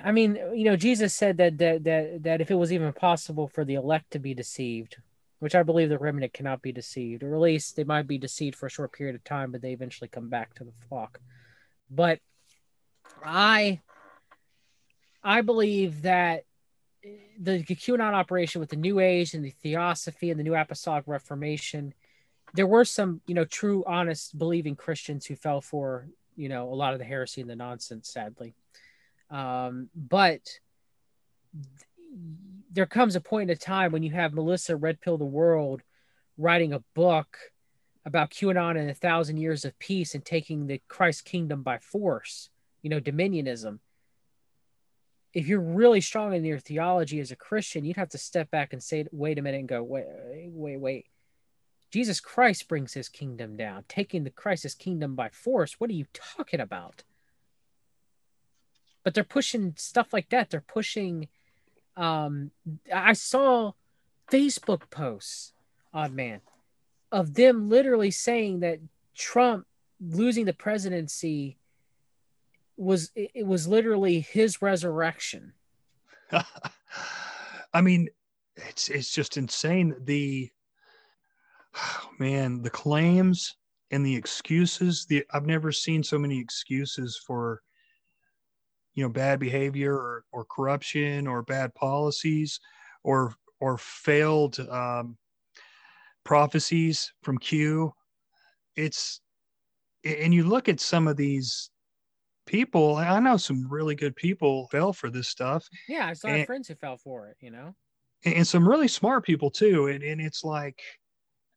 Speaker 4: I mean, you know, Jesus said that that that that if it was even possible for the elect to be deceived, which I believe the remnant cannot be deceived, or at least they might be deceived for a short period of time, but they eventually come back to the flock. But I, I believe that the QAnon operation with the New Age and the Theosophy and the New Apostolic Reformation, there were some, you know, true, honest, believing Christians who fell for, you know, a lot of the heresy and the nonsense, sadly. Um, but there comes a point in a time when you have Melissa Red Pill the World writing a book about QAnon and a thousand years of peace and taking the Christ kingdom by force, you know, dominionism if you're really strong in your theology as a Christian, you'd have to step back and say, wait a minute and go, wait, wait, wait. Jesus Christ brings his kingdom down, taking the Christ's kingdom by force. What are you talking about? But they're pushing stuff like that. They're pushing um I saw Facebook posts, odd man, of them literally saying that Trump losing the presidency was it was literally his resurrection.
Speaker 3: I mean, it's it's just insane. The man, the claims and the excuses. The I've never seen so many excuses for you know bad behavior or, or corruption or bad policies or or failed um, prophecies from Q. It's and you look at some of these people. I know some really good people fell for this stuff
Speaker 4: Yeah, I saw
Speaker 3: And-
Speaker 4: friends who fell for it, you know.
Speaker 3: and, and some really smart people too. And, and it's like,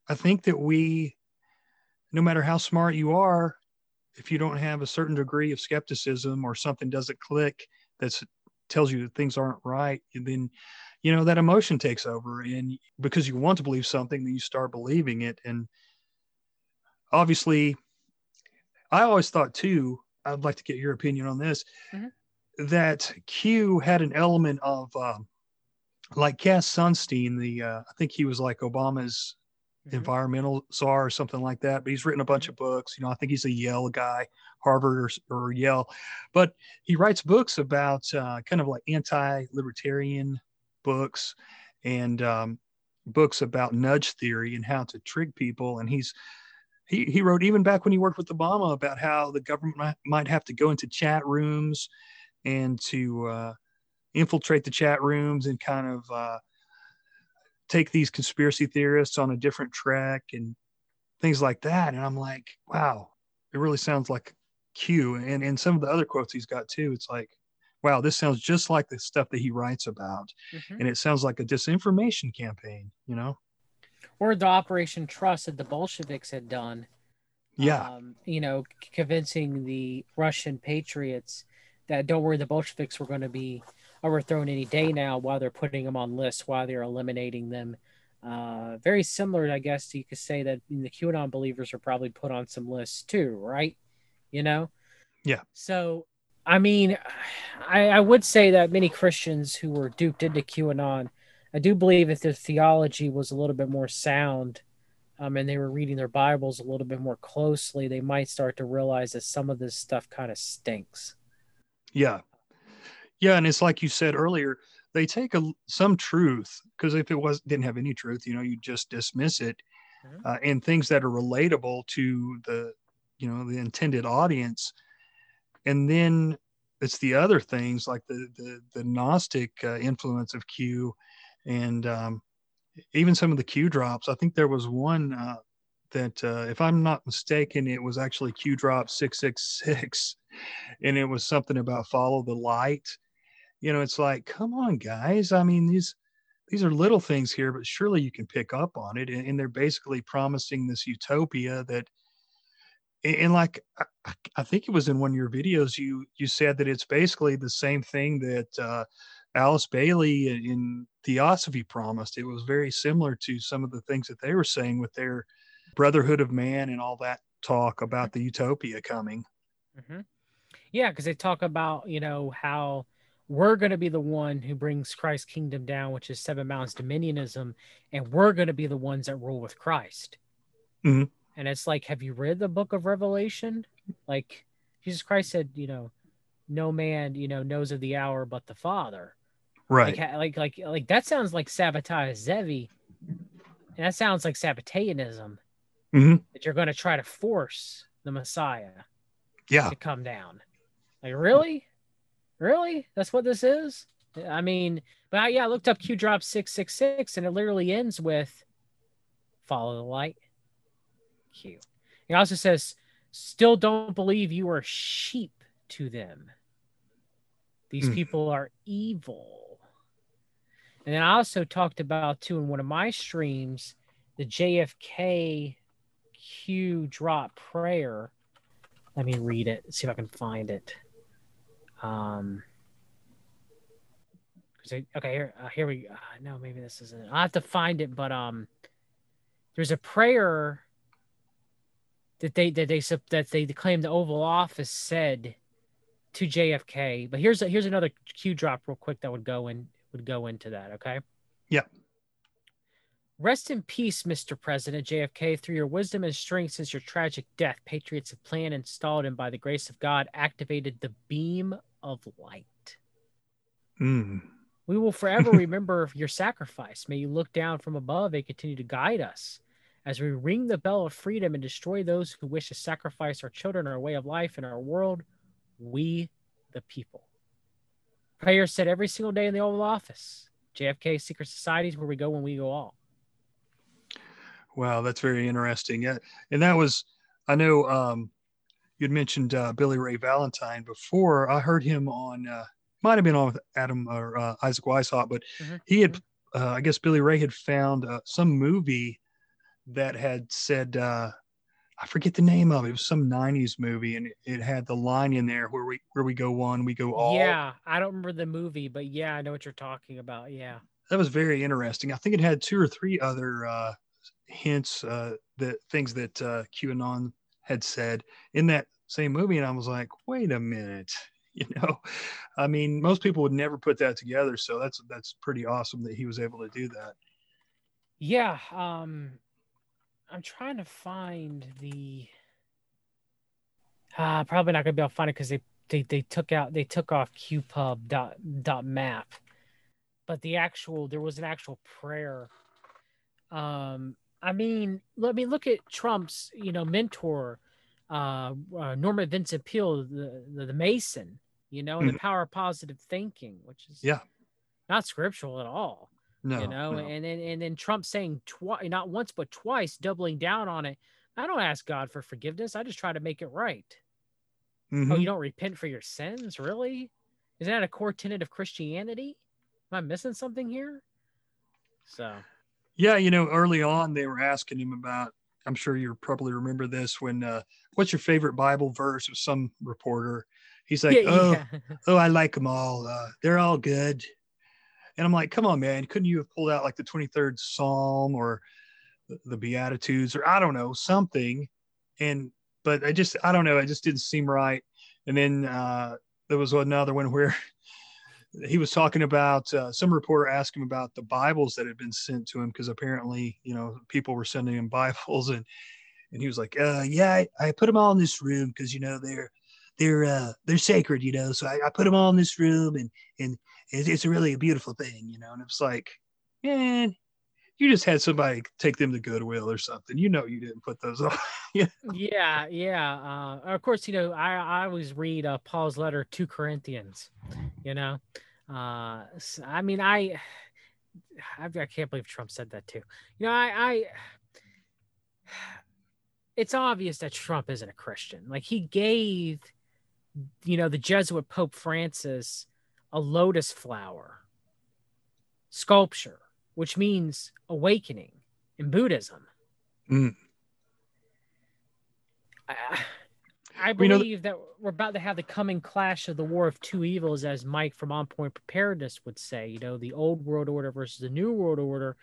Speaker 3: I think that we, no matter how smart you are, if you don't have a certain degree of skepticism or something doesn't click that tells you that things aren't right, then you know that emotion takes over, and because you want to believe something, then you start believing it. And obviously, I always thought too. I'd like to get your opinion on this.
Speaker 4: Mhm.
Speaker 3: That Q had an element of um, like Cass Sunstein, the uh, I think he was like Obama's
Speaker 4: Mhm.
Speaker 3: environmental czar or something like that. But he's written a bunch of books. You know, I think he's a Yale guy, Harvard or, or Yale. But he writes books about uh, kind of like anti-libertarian books and um, books about nudge theory and how to trick people. And he's he, he wrote even back when he worked with Obama about how the government might, might have to go into chat rooms and to uh, infiltrate the chat rooms and kind of uh, take these conspiracy theorists on a different track and things like that. And I'm like, wow, it really sounds like Q. And and some of the other quotes he's got too. It's like, wow, this sounds just like the stuff that he writes about,
Speaker 4: Mhm.
Speaker 3: and it sounds like a disinformation campaign. You know?
Speaker 4: Or the Operation Trust that the Bolsheviks had done.
Speaker 3: Yeah,
Speaker 4: Um, you know, convincing the Russian patriots that don't worry, the Bolsheviks were going to be overthrown any day now while they're putting them on lists, while they're eliminating them. Uh, very similar, I guess you could say that the QAnon believers are probably put on some lists too, right? You know?
Speaker 3: Yeah.
Speaker 4: So, I mean, I, I would say that many Christians who were duped into QAnon, I do believe if their theology was a little bit more sound, um, and they were reading their Bibles a little bit more closely, they might start to realize that some of this stuff kind of stinks.
Speaker 3: yeah, yeah. And it's like you said earlier, they take a some truth because if it was didn't have any truth, you know, you just dismiss it,
Speaker 4: Mhm.
Speaker 3: uh, and things that are relatable to the you know the intended audience, and then it's the other things like the the, the Gnostic uh, influence of Q, and um, even some of the Q drops. I think there was one uh, that, uh, if I'm not mistaken, it was actually Q drop six six six, and it was something about follow the light. You know, it's like, come on, guys. I mean, these these are little things here, but surely you can pick up on it. And, and they're basically promising this utopia that and, like I, I think it was in one of your videos you you said that it's basically the same thing that uh, Alice Bailey in- Theosophy promised. It was very similar to some of the things that they were saying with their brotherhood of man and all that talk about the utopia coming.
Speaker 4: hmm Yeah, because they talk about you know how we're going to be the one who brings Christ's kingdom down, which is seven mountains dominionism, and we're going to be the ones that rule with Christ.
Speaker 3: Mhm.
Speaker 4: And it's like, have you read the book of Revelation? Like Jesus Christ said, you know, no man you know knows of the hour but the Father.
Speaker 3: Right.
Speaker 4: Like, like, like, like that sounds like Sabbatai Zevi, and that sounds like Sabbatarianism.
Speaker 3: Mhm.
Speaker 4: That you're going to try to force the Messiah
Speaker 3: Yeah.
Speaker 4: to come down. Like, really? Really? That's what this is? I mean, but I, yeah, I looked up Q drop 666 and it literally ends with follow the light. Q. It also says, still don't believe you are sheep to them. These
Speaker 3: Hmm.
Speaker 4: people are evil. And then I also talked about, too, in one of my streams, the JFK Q drop prayer. Let me read it, see if I can find it. Um, okay, here, uh, here we. Uh, no, maybe this isn't. it. I will have to find it, but um, there's a prayer that they that they that they claim the Oval Office said to JFK. But here's a, here's another Q drop real quick that would go in would go into that. Okay.
Speaker 3: Yeah.
Speaker 4: Rest in peace, Mr. President JFK. Through your wisdom and strength since your tragic death, patriots have planned, installed, and by the grace of God, activated the beam of light.
Speaker 3: Mm.
Speaker 4: We will forever remember your sacrifice. May you look down from above and continue to guide us as we ring the bell of freedom and destroy those who wish to sacrifice our children, our way of life, and our world. We, the people. Prayer said every single day in the Oval Office. JFK secret societies where we go when we go all.
Speaker 3: Wow, that's very interesting. Yeah, and that was, I know um, you'd mentioned uh, Billy Ray Valentine before. I heard him on, uh, might have been on with Adam or uh, Isaac Weishaupt, but
Speaker 4: Mhm,
Speaker 3: he had, uh, I guess Billy Ray had found uh, some movie that had said, uh, I forget the name of it. It was some '90s movie, and it, had the line in there where we where we go one, we go all.
Speaker 4: Yeah, I don't remember the movie, but yeah, I know what you're talking about. Yeah.
Speaker 3: that was very interesting. I think it had two or three other uh, hints uh, that things that uh, QAnon had said in that same movie, and I was like, wait a minute, you know, I mean, most people would never put that together, so that's that's pretty awesome that he was able to do that.
Speaker 4: Yeah, um I'm trying to find the uh probably not gonna be able to find it because they, they they took out they took off qpub dot dot map. But the actual there was an actual prayer. Um I mean, let me look at Trump's, you know, mentor, uh, uh Norman Vincent Peale, the, the the Mason, you know, and the power of positive thinking, which is
Speaker 3: Yeah.
Speaker 4: not scriptural at all
Speaker 3: No,
Speaker 4: you know
Speaker 3: no.
Speaker 4: and then and then trump saying twice not once but twice doubling down on it. I don't ask god for forgiveness. I just try to make it right. Oh
Speaker 3: Mhm.
Speaker 4: you don't repent for your sins? Really? Isn't that a core tenet of christianity? Am i missing something here? So
Speaker 3: Yeah, you know, early on they were asking him about. I'm sure you probably remember this when. Uh, What's your favorite Bible verse? It was some reporter. He's like,
Speaker 4: yeah,
Speaker 3: oh,
Speaker 4: yeah.
Speaker 3: oh, I like them all. Uh, they're all good. And I'm like, come on, man. Couldn't you have pulled out like the 23rd Psalm or the, the Beatitudes or I don't know, something? And, but I just, I don't know. It just didn't seem right. And then uh, there was another one where he was talking about uh, some reporter asked him about the Bibles that had been sent to him because apparently, you know, people were sending him Bibles and, and he was like, uh, yeah, I, I put them all in this room because, you know, they're, they're, uh, they're sacred, you know, so I, I put them all in this room and, and it's, it's really a beautiful thing, you know. And it's like, man, you just had somebody take them to Goodwill or something. You know, you didn't put those on. yeah.
Speaker 4: yeah uh, of course you know i i always read uh, paul's letter to corinthians you know uh s- i mean i I, I can't believe trump said that too you know i i it's obvious that trump isn't a christian like he gave you know the jesuit pope francis a lotus flower sculpture which means awakening in buddhism
Speaker 3: Mm.
Speaker 4: I, I
Speaker 3: We know that-
Speaker 4: believe that we're about to have the coming clash of the war of two evils, as Mike from On Point Preparedness would say. You know, the old world order versus the new world order.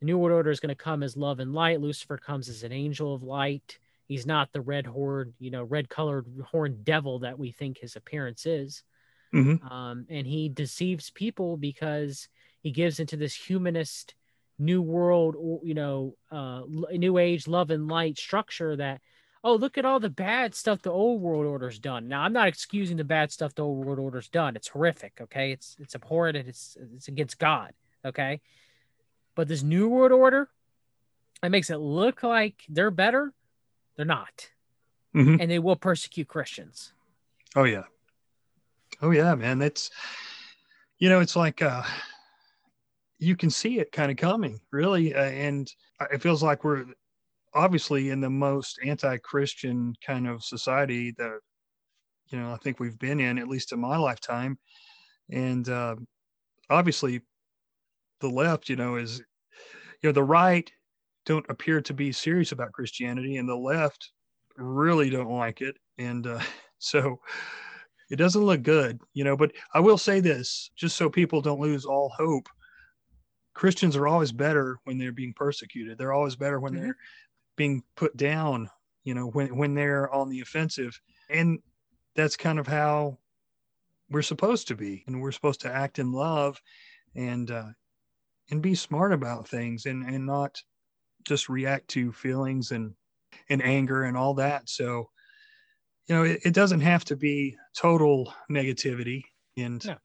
Speaker 4: The new world order is going to come as love and light. Lucifer comes as an angel of light. He's not the red horn, you know, red colored horned devil that we think his appearance is.
Speaker 3: Mhm.
Speaker 4: Um, and he deceives people because he gives into this humanist new world, you know, uh, new age love and light structure that oh, look at all the bad stuff the old world order's done. Now, I'm not excusing the bad stuff the old world order's done. It's horrific, okay? It's it's abhorrent and it's it's against God, okay? But this new world order, it makes it look like they're better. They're not.
Speaker 3: Mhm.
Speaker 4: And they will persecute Christians.
Speaker 3: Oh yeah. Oh yeah, man. That's you know, it's like uh you can see it kind of coming, really, uh, and it feels like we're obviously in the most anti-Christian kind of society that you know I think we've been in, at least in my lifetime, and uh, obviously the left, you know, is you know the right don't appear to be serious about Christianity, and the left really don't like it, and uh, so it doesn't look good, you know. But I will say this, just so people don't lose all hope. Christians are always better when they're being persecuted. They're always better when
Speaker 4: Mhm.
Speaker 3: they're being put down, you know, when when they're on the offensive. And that's kind of how we're supposed to be. And we're supposed to act in love and uh and be smart about things and and not just react to feelings and and anger and all that. So you know, it, it doesn't have to be total negativity. And,
Speaker 4: No.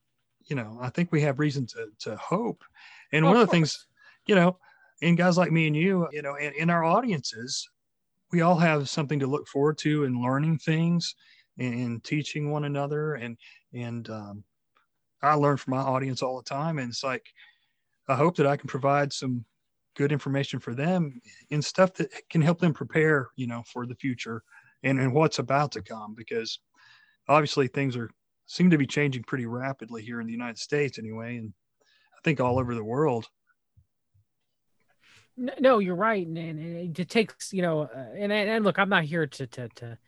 Speaker 3: you know, I think we have reason to, to hope. And
Speaker 4: Oh,
Speaker 3: one
Speaker 4: of
Speaker 3: of the things, you know, and guys like me and you, you know, and in our audiences, we all have something to look forward to and learning things and, and teaching one another. And, and, um, I learn from my audience all the time. And it's like, I hope that I can provide some good information for them and stuff that can help them prepare, you know, for the future and, and what's about to come because obviously things are seem to be changing pretty rapidly here in the United States anyway and I think all over the world.
Speaker 4: No, you're right, and, and, it takes you know, uh, and and look, I'm not here to to to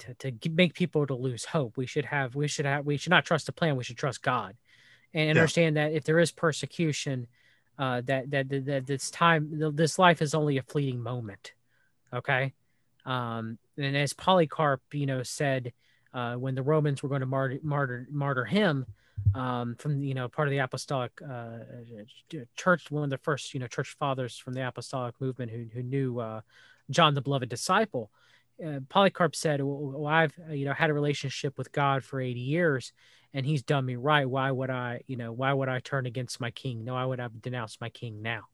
Speaker 4: to to make people to lose hope. We should have, we should have, we should not trust the plan. We should trust God, and
Speaker 3: Yeah.
Speaker 4: understand that if there is persecution, uh, that that that, that this time, this life is only a fleeting moment. Okay, um, and as Polycarp, you know, said uh, when the Romans were going to martyr martyr martyr him, um, from you know part of the apostolic uh, church, one of the first you know church fathers from the apostolic movement who who knew uh, John the beloved disciple. Uh, Polycarp said, well, "I've uh, you know had a relationship with God for eighty years, and He's done me right. Why would I you know why would I turn against my King? No, I would have denounced my King now.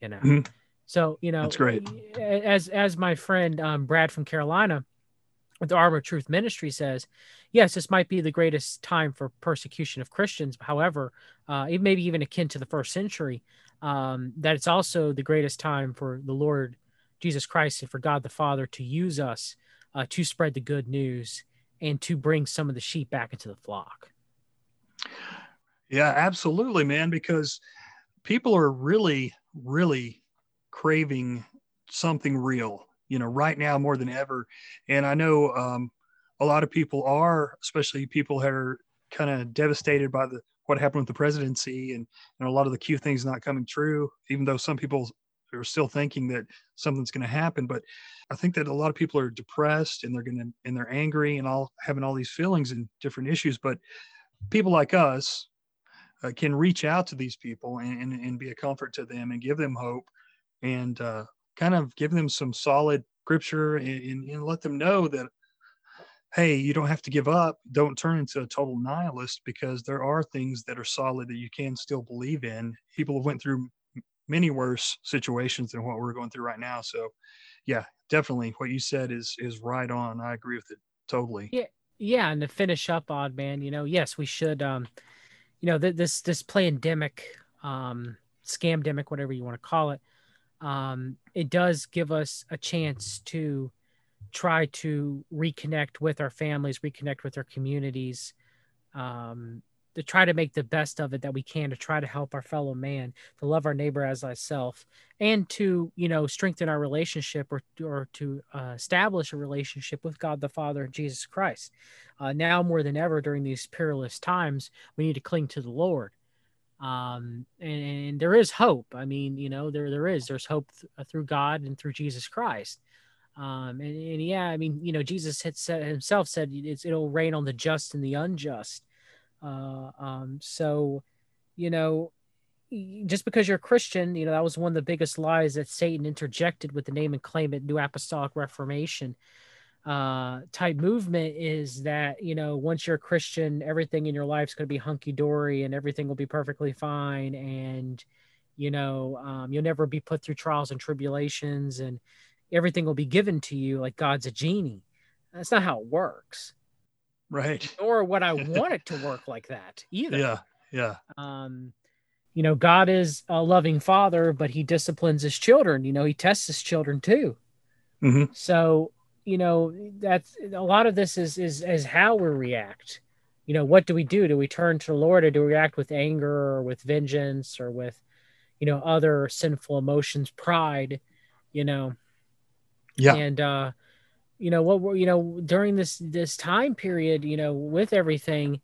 Speaker 4: You know."
Speaker 3: Mhm.
Speaker 4: So you know
Speaker 3: That's great.
Speaker 4: As as my friend um, Brad from Carolina the Armor of Truth Ministry says, yes, this might be the greatest time for persecution of Christians. However, uh, it may be even akin to the first century. Um, that it's also the greatest time for the Lord Jesus Christ and for God the Father to use us uh, to spread the good news and to bring some of the sheep back into the flock.
Speaker 3: Yeah, absolutely, man, because people are really, really craving something real, you know, right now more than ever. And I know um, a lot of people are, especially people that are kind of devastated by the what happened with the presidency and, and a lot of the Q things not coming true, even though some people are still thinking that something's going to happen. But I think that a lot of people are depressed and they're going to, and they're angry and all having all these feelings and different issues. But people like us, uh, can reach out to these people and, and, and be a comfort to them and give them hope and uh, kind of give them some solid scripture and, and, and let them know that hey you don't have to give up. Don't turn into a total nihilist because there are things that are solid that you can still believe in. People have went through many worse situations than what we're going through right now. So yeah definitely what you said is is right on. I agree with it totally.
Speaker 4: Yeah. Yeah, and to finish up, odd man, you know, yes, we should, um, you know, th- this this pandemic, um, scamdemic, whatever you want to call it, um, it does give us a chance to try to reconnect with our families, reconnect with our communities. Um, to try to make the best of it that we can to try to help our fellow man to love our neighbor as thyself and to you know strengthen our relationship or or to uh, establish a relationship with god the father and jesus christ uh, now more than ever during these perilous times we need to cling to the lord um and, and there is hope. I mean you know there there is there's hope th- through god and through jesus christ. Um and, and yeah i mean you know jesus said himself said it'll rain on the just and the unjust. Uh um so you know just because you're a christian you know that was one of the biggest lies that satan interjected with the name and claim it new apostolic reformation uh type movement is that you know once you're a christian everything in your life's going to be hunky-dory and everything will be perfectly fine and you know um, you'll never be put through trials and tribulations and everything will be given to you like god's a genie that's not how it works
Speaker 3: Right.
Speaker 4: Or would i want it to work like that either
Speaker 3: Yeah. Yeah.
Speaker 4: um you know god is a loving father but he disciplines his children you know he tests his children too
Speaker 3: Mhm.
Speaker 4: so you know that's a lot of this is is is how we react. You know what do we do? Do we turn to the lord or do we react with anger or with vengeance or with you know other sinful emotions pride you know?
Speaker 3: Yeah.
Speaker 4: and uh you know what we're- you know during this this time period you know with everything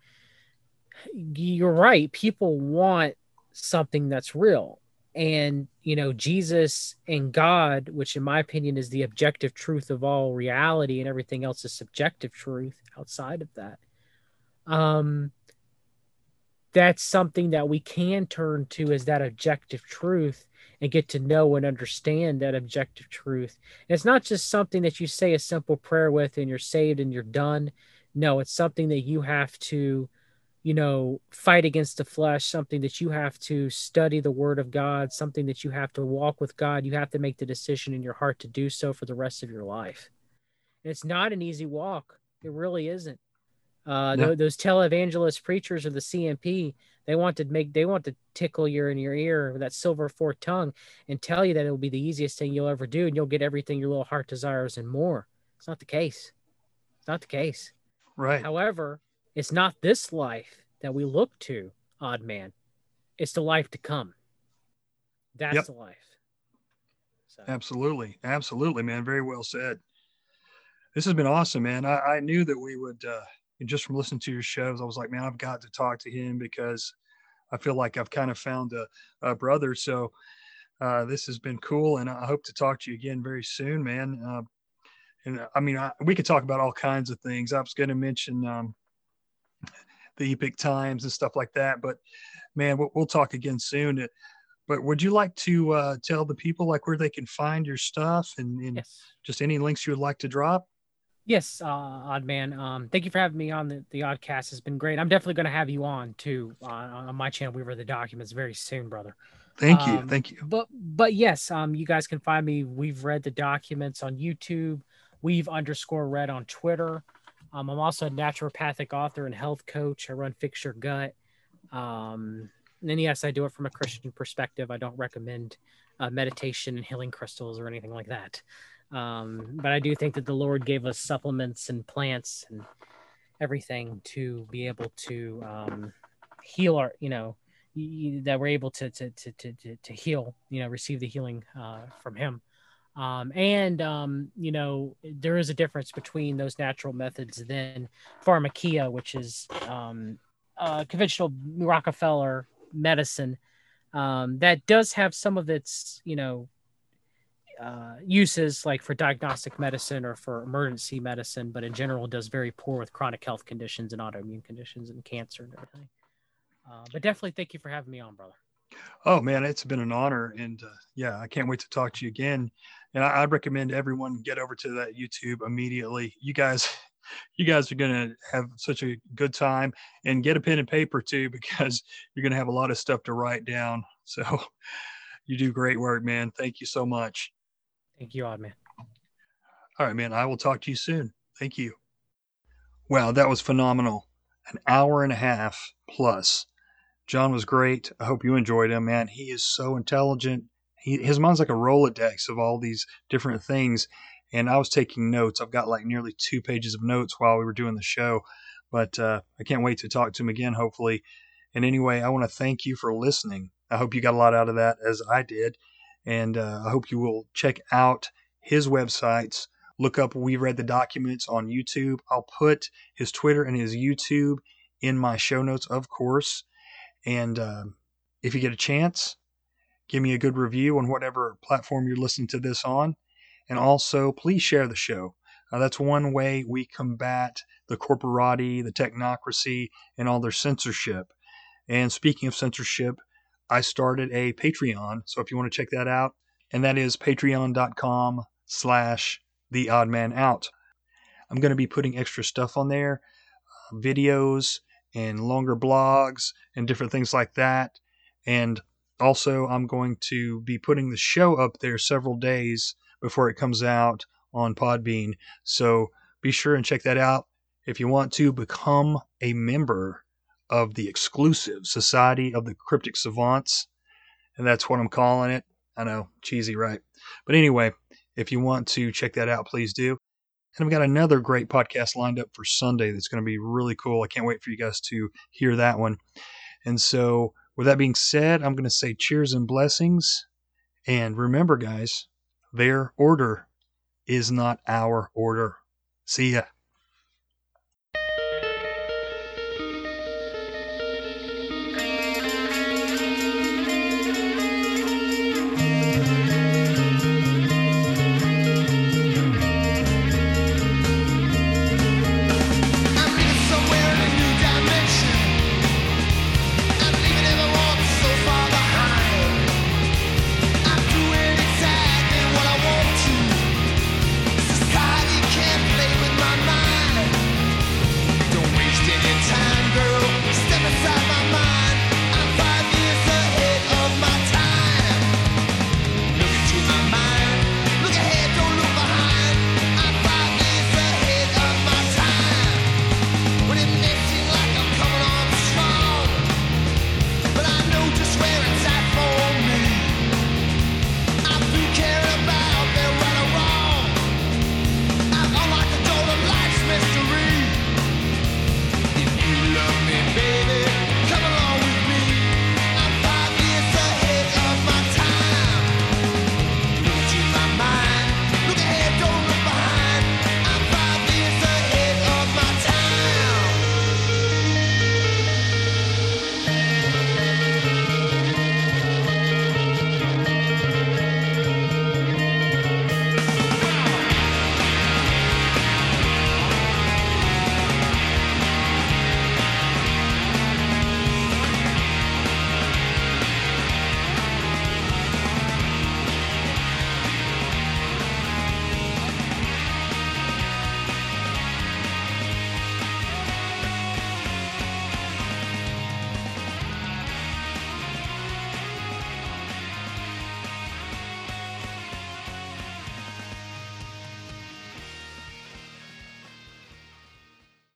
Speaker 4: you're right. People want something that's real and you know jesus and god which in my opinion is the objective truth of all reality and everything else is subjective truth outside of that um that's something that we can turn to as that objective truth and get to know and understand that objective truth. And it's not just something that you say a simple prayer with and you're saved and you're done. No it's something that you have to you know fight against the flesh something that you have to study the word of god something that you have to walk with god you have to make the decision in your heart to do so for the rest of your life. And it's not an easy walk. It really isn't. Uh
Speaker 3: No.
Speaker 4: tho- those televangelist preachers of the cnp they want to make they want to tickle your in your ear with that silver forked tongue and tell you that it will be the easiest thing you'll ever do and you'll get everything your little heart desires and more. It's not the case. It's not the case.
Speaker 3: Right.
Speaker 4: However, it's not this life that we look to, odd man. It's the life to come. That's
Speaker 3: Yep.
Speaker 4: the life. So,
Speaker 3: Absolutely. Absolutely, man. Very well said. This has been awesome, man. I, I knew that we would, uh, and just from listening to your shows, I was like, man, I've got to talk to him because I feel like I've kind of found a, a brother. So uh, this has been cool. And I hope to talk to you again very soon, man. Uh, and uh, I mean, I, we could talk about all kinds of things. I was going to mention um, the Epoch Times and stuff like that, but man, we'll, we'll talk again soon. Uh, But would you like to uh, tell the people like where they can find your stuff and, and
Speaker 4: yes.
Speaker 3: just any links you would like to drop?
Speaker 4: Yes, uh, odd man. Um, thank you for having me on the, the Oddcast. It's been great. I'm definitely going to have you on too on, on my channel, We've Read the Documents, very soon, brother.
Speaker 3: Thank you.
Speaker 4: Um,
Speaker 3: Thank you.
Speaker 4: But but yes, um, you guys can find me. We've read the documents on YouTube. We've underscore read on Twitter. Um, I'm also a naturopathic author and health coach. I run Fix Your Gut. Um, and then yes, I do it from a Christian perspective. I don't recommend uh, meditation and healing crystals or anything like that. Um, but I do think that the Lord gave us supplements and plants and everything to be able to um, heal our, you know, that we're able to to to to to, to heal, you know, receive the healing uh, from Him. Um, and um, you know, there is a difference between those natural methods than pharmakeia, which is um, conventional Rockefeller medicine um, that does have some of its, you know, uh, uses like for diagnostic medicine or for emergency medicine, but in general does very poor with chronic health conditions and autoimmune conditions and cancer and everything. Uh, but definitely thank you for having me on, brother.
Speaker 3: Oh man, it's been an honor, and uh, yeah, I can't wait to talk to you again. And I, I'd recommend everyone get over to that YouTube immediately. You guys, you guys are gonna have such a good time, and get a pen and paper too, because you're gonna have a lot of stuff to write down. So, you do great work, man. Thank you so much.
Speaker 4: Thank you, Odd Man.
Speaker 3: All right, man. I will talk to you soon. Thank you. Wow, that was phenomenal. An hour and a half plus. John was great. I hope you enjoyed him, man. He is so intelligent. He, his mind's like a Rolodex of all these different things. And I was taking notes. I've got like nearly two pages of notes while we were doing the show. But uh, I can't wait to talk to him again, hopefully. And anyway, I want to thank you for listening. I hope you got a lot out of that as I did. And uh, I hope you will check out his websites. Look up We Read the Documents on YouTube. I'll put his Twitter and his YouTube in my show notes, of course. And uh, if you get a chance, give me a good review on whatever platform you're listening to this on. And also, please share the show. Uh, that's one way we combat the corporati, the technocracy, and all their censorship. And speaking of censorship, I started a Patreon. So if you want to check that out, and that is patreon.com slash the odd man out. I'm going to be putting extra stuff on there, uh, videos and longer blogs and different things like that. And also, I'm going to be putting the show up there several days before it comes out on Podbean. So be sure and check that out. If you want to become a member of the exclusive Society of the Cryptic Savants, and that's what I'm calling it. I know, cheesy, right? But anyway, if you want to check that out, please do. And I've got another great podcast lined up for Sunday that's going to be really cool. I can't wait for you guys to hear that one. And so, with that being said, I'm going to say cheers and blessings. And remember, guys, their order is not our order. See ya.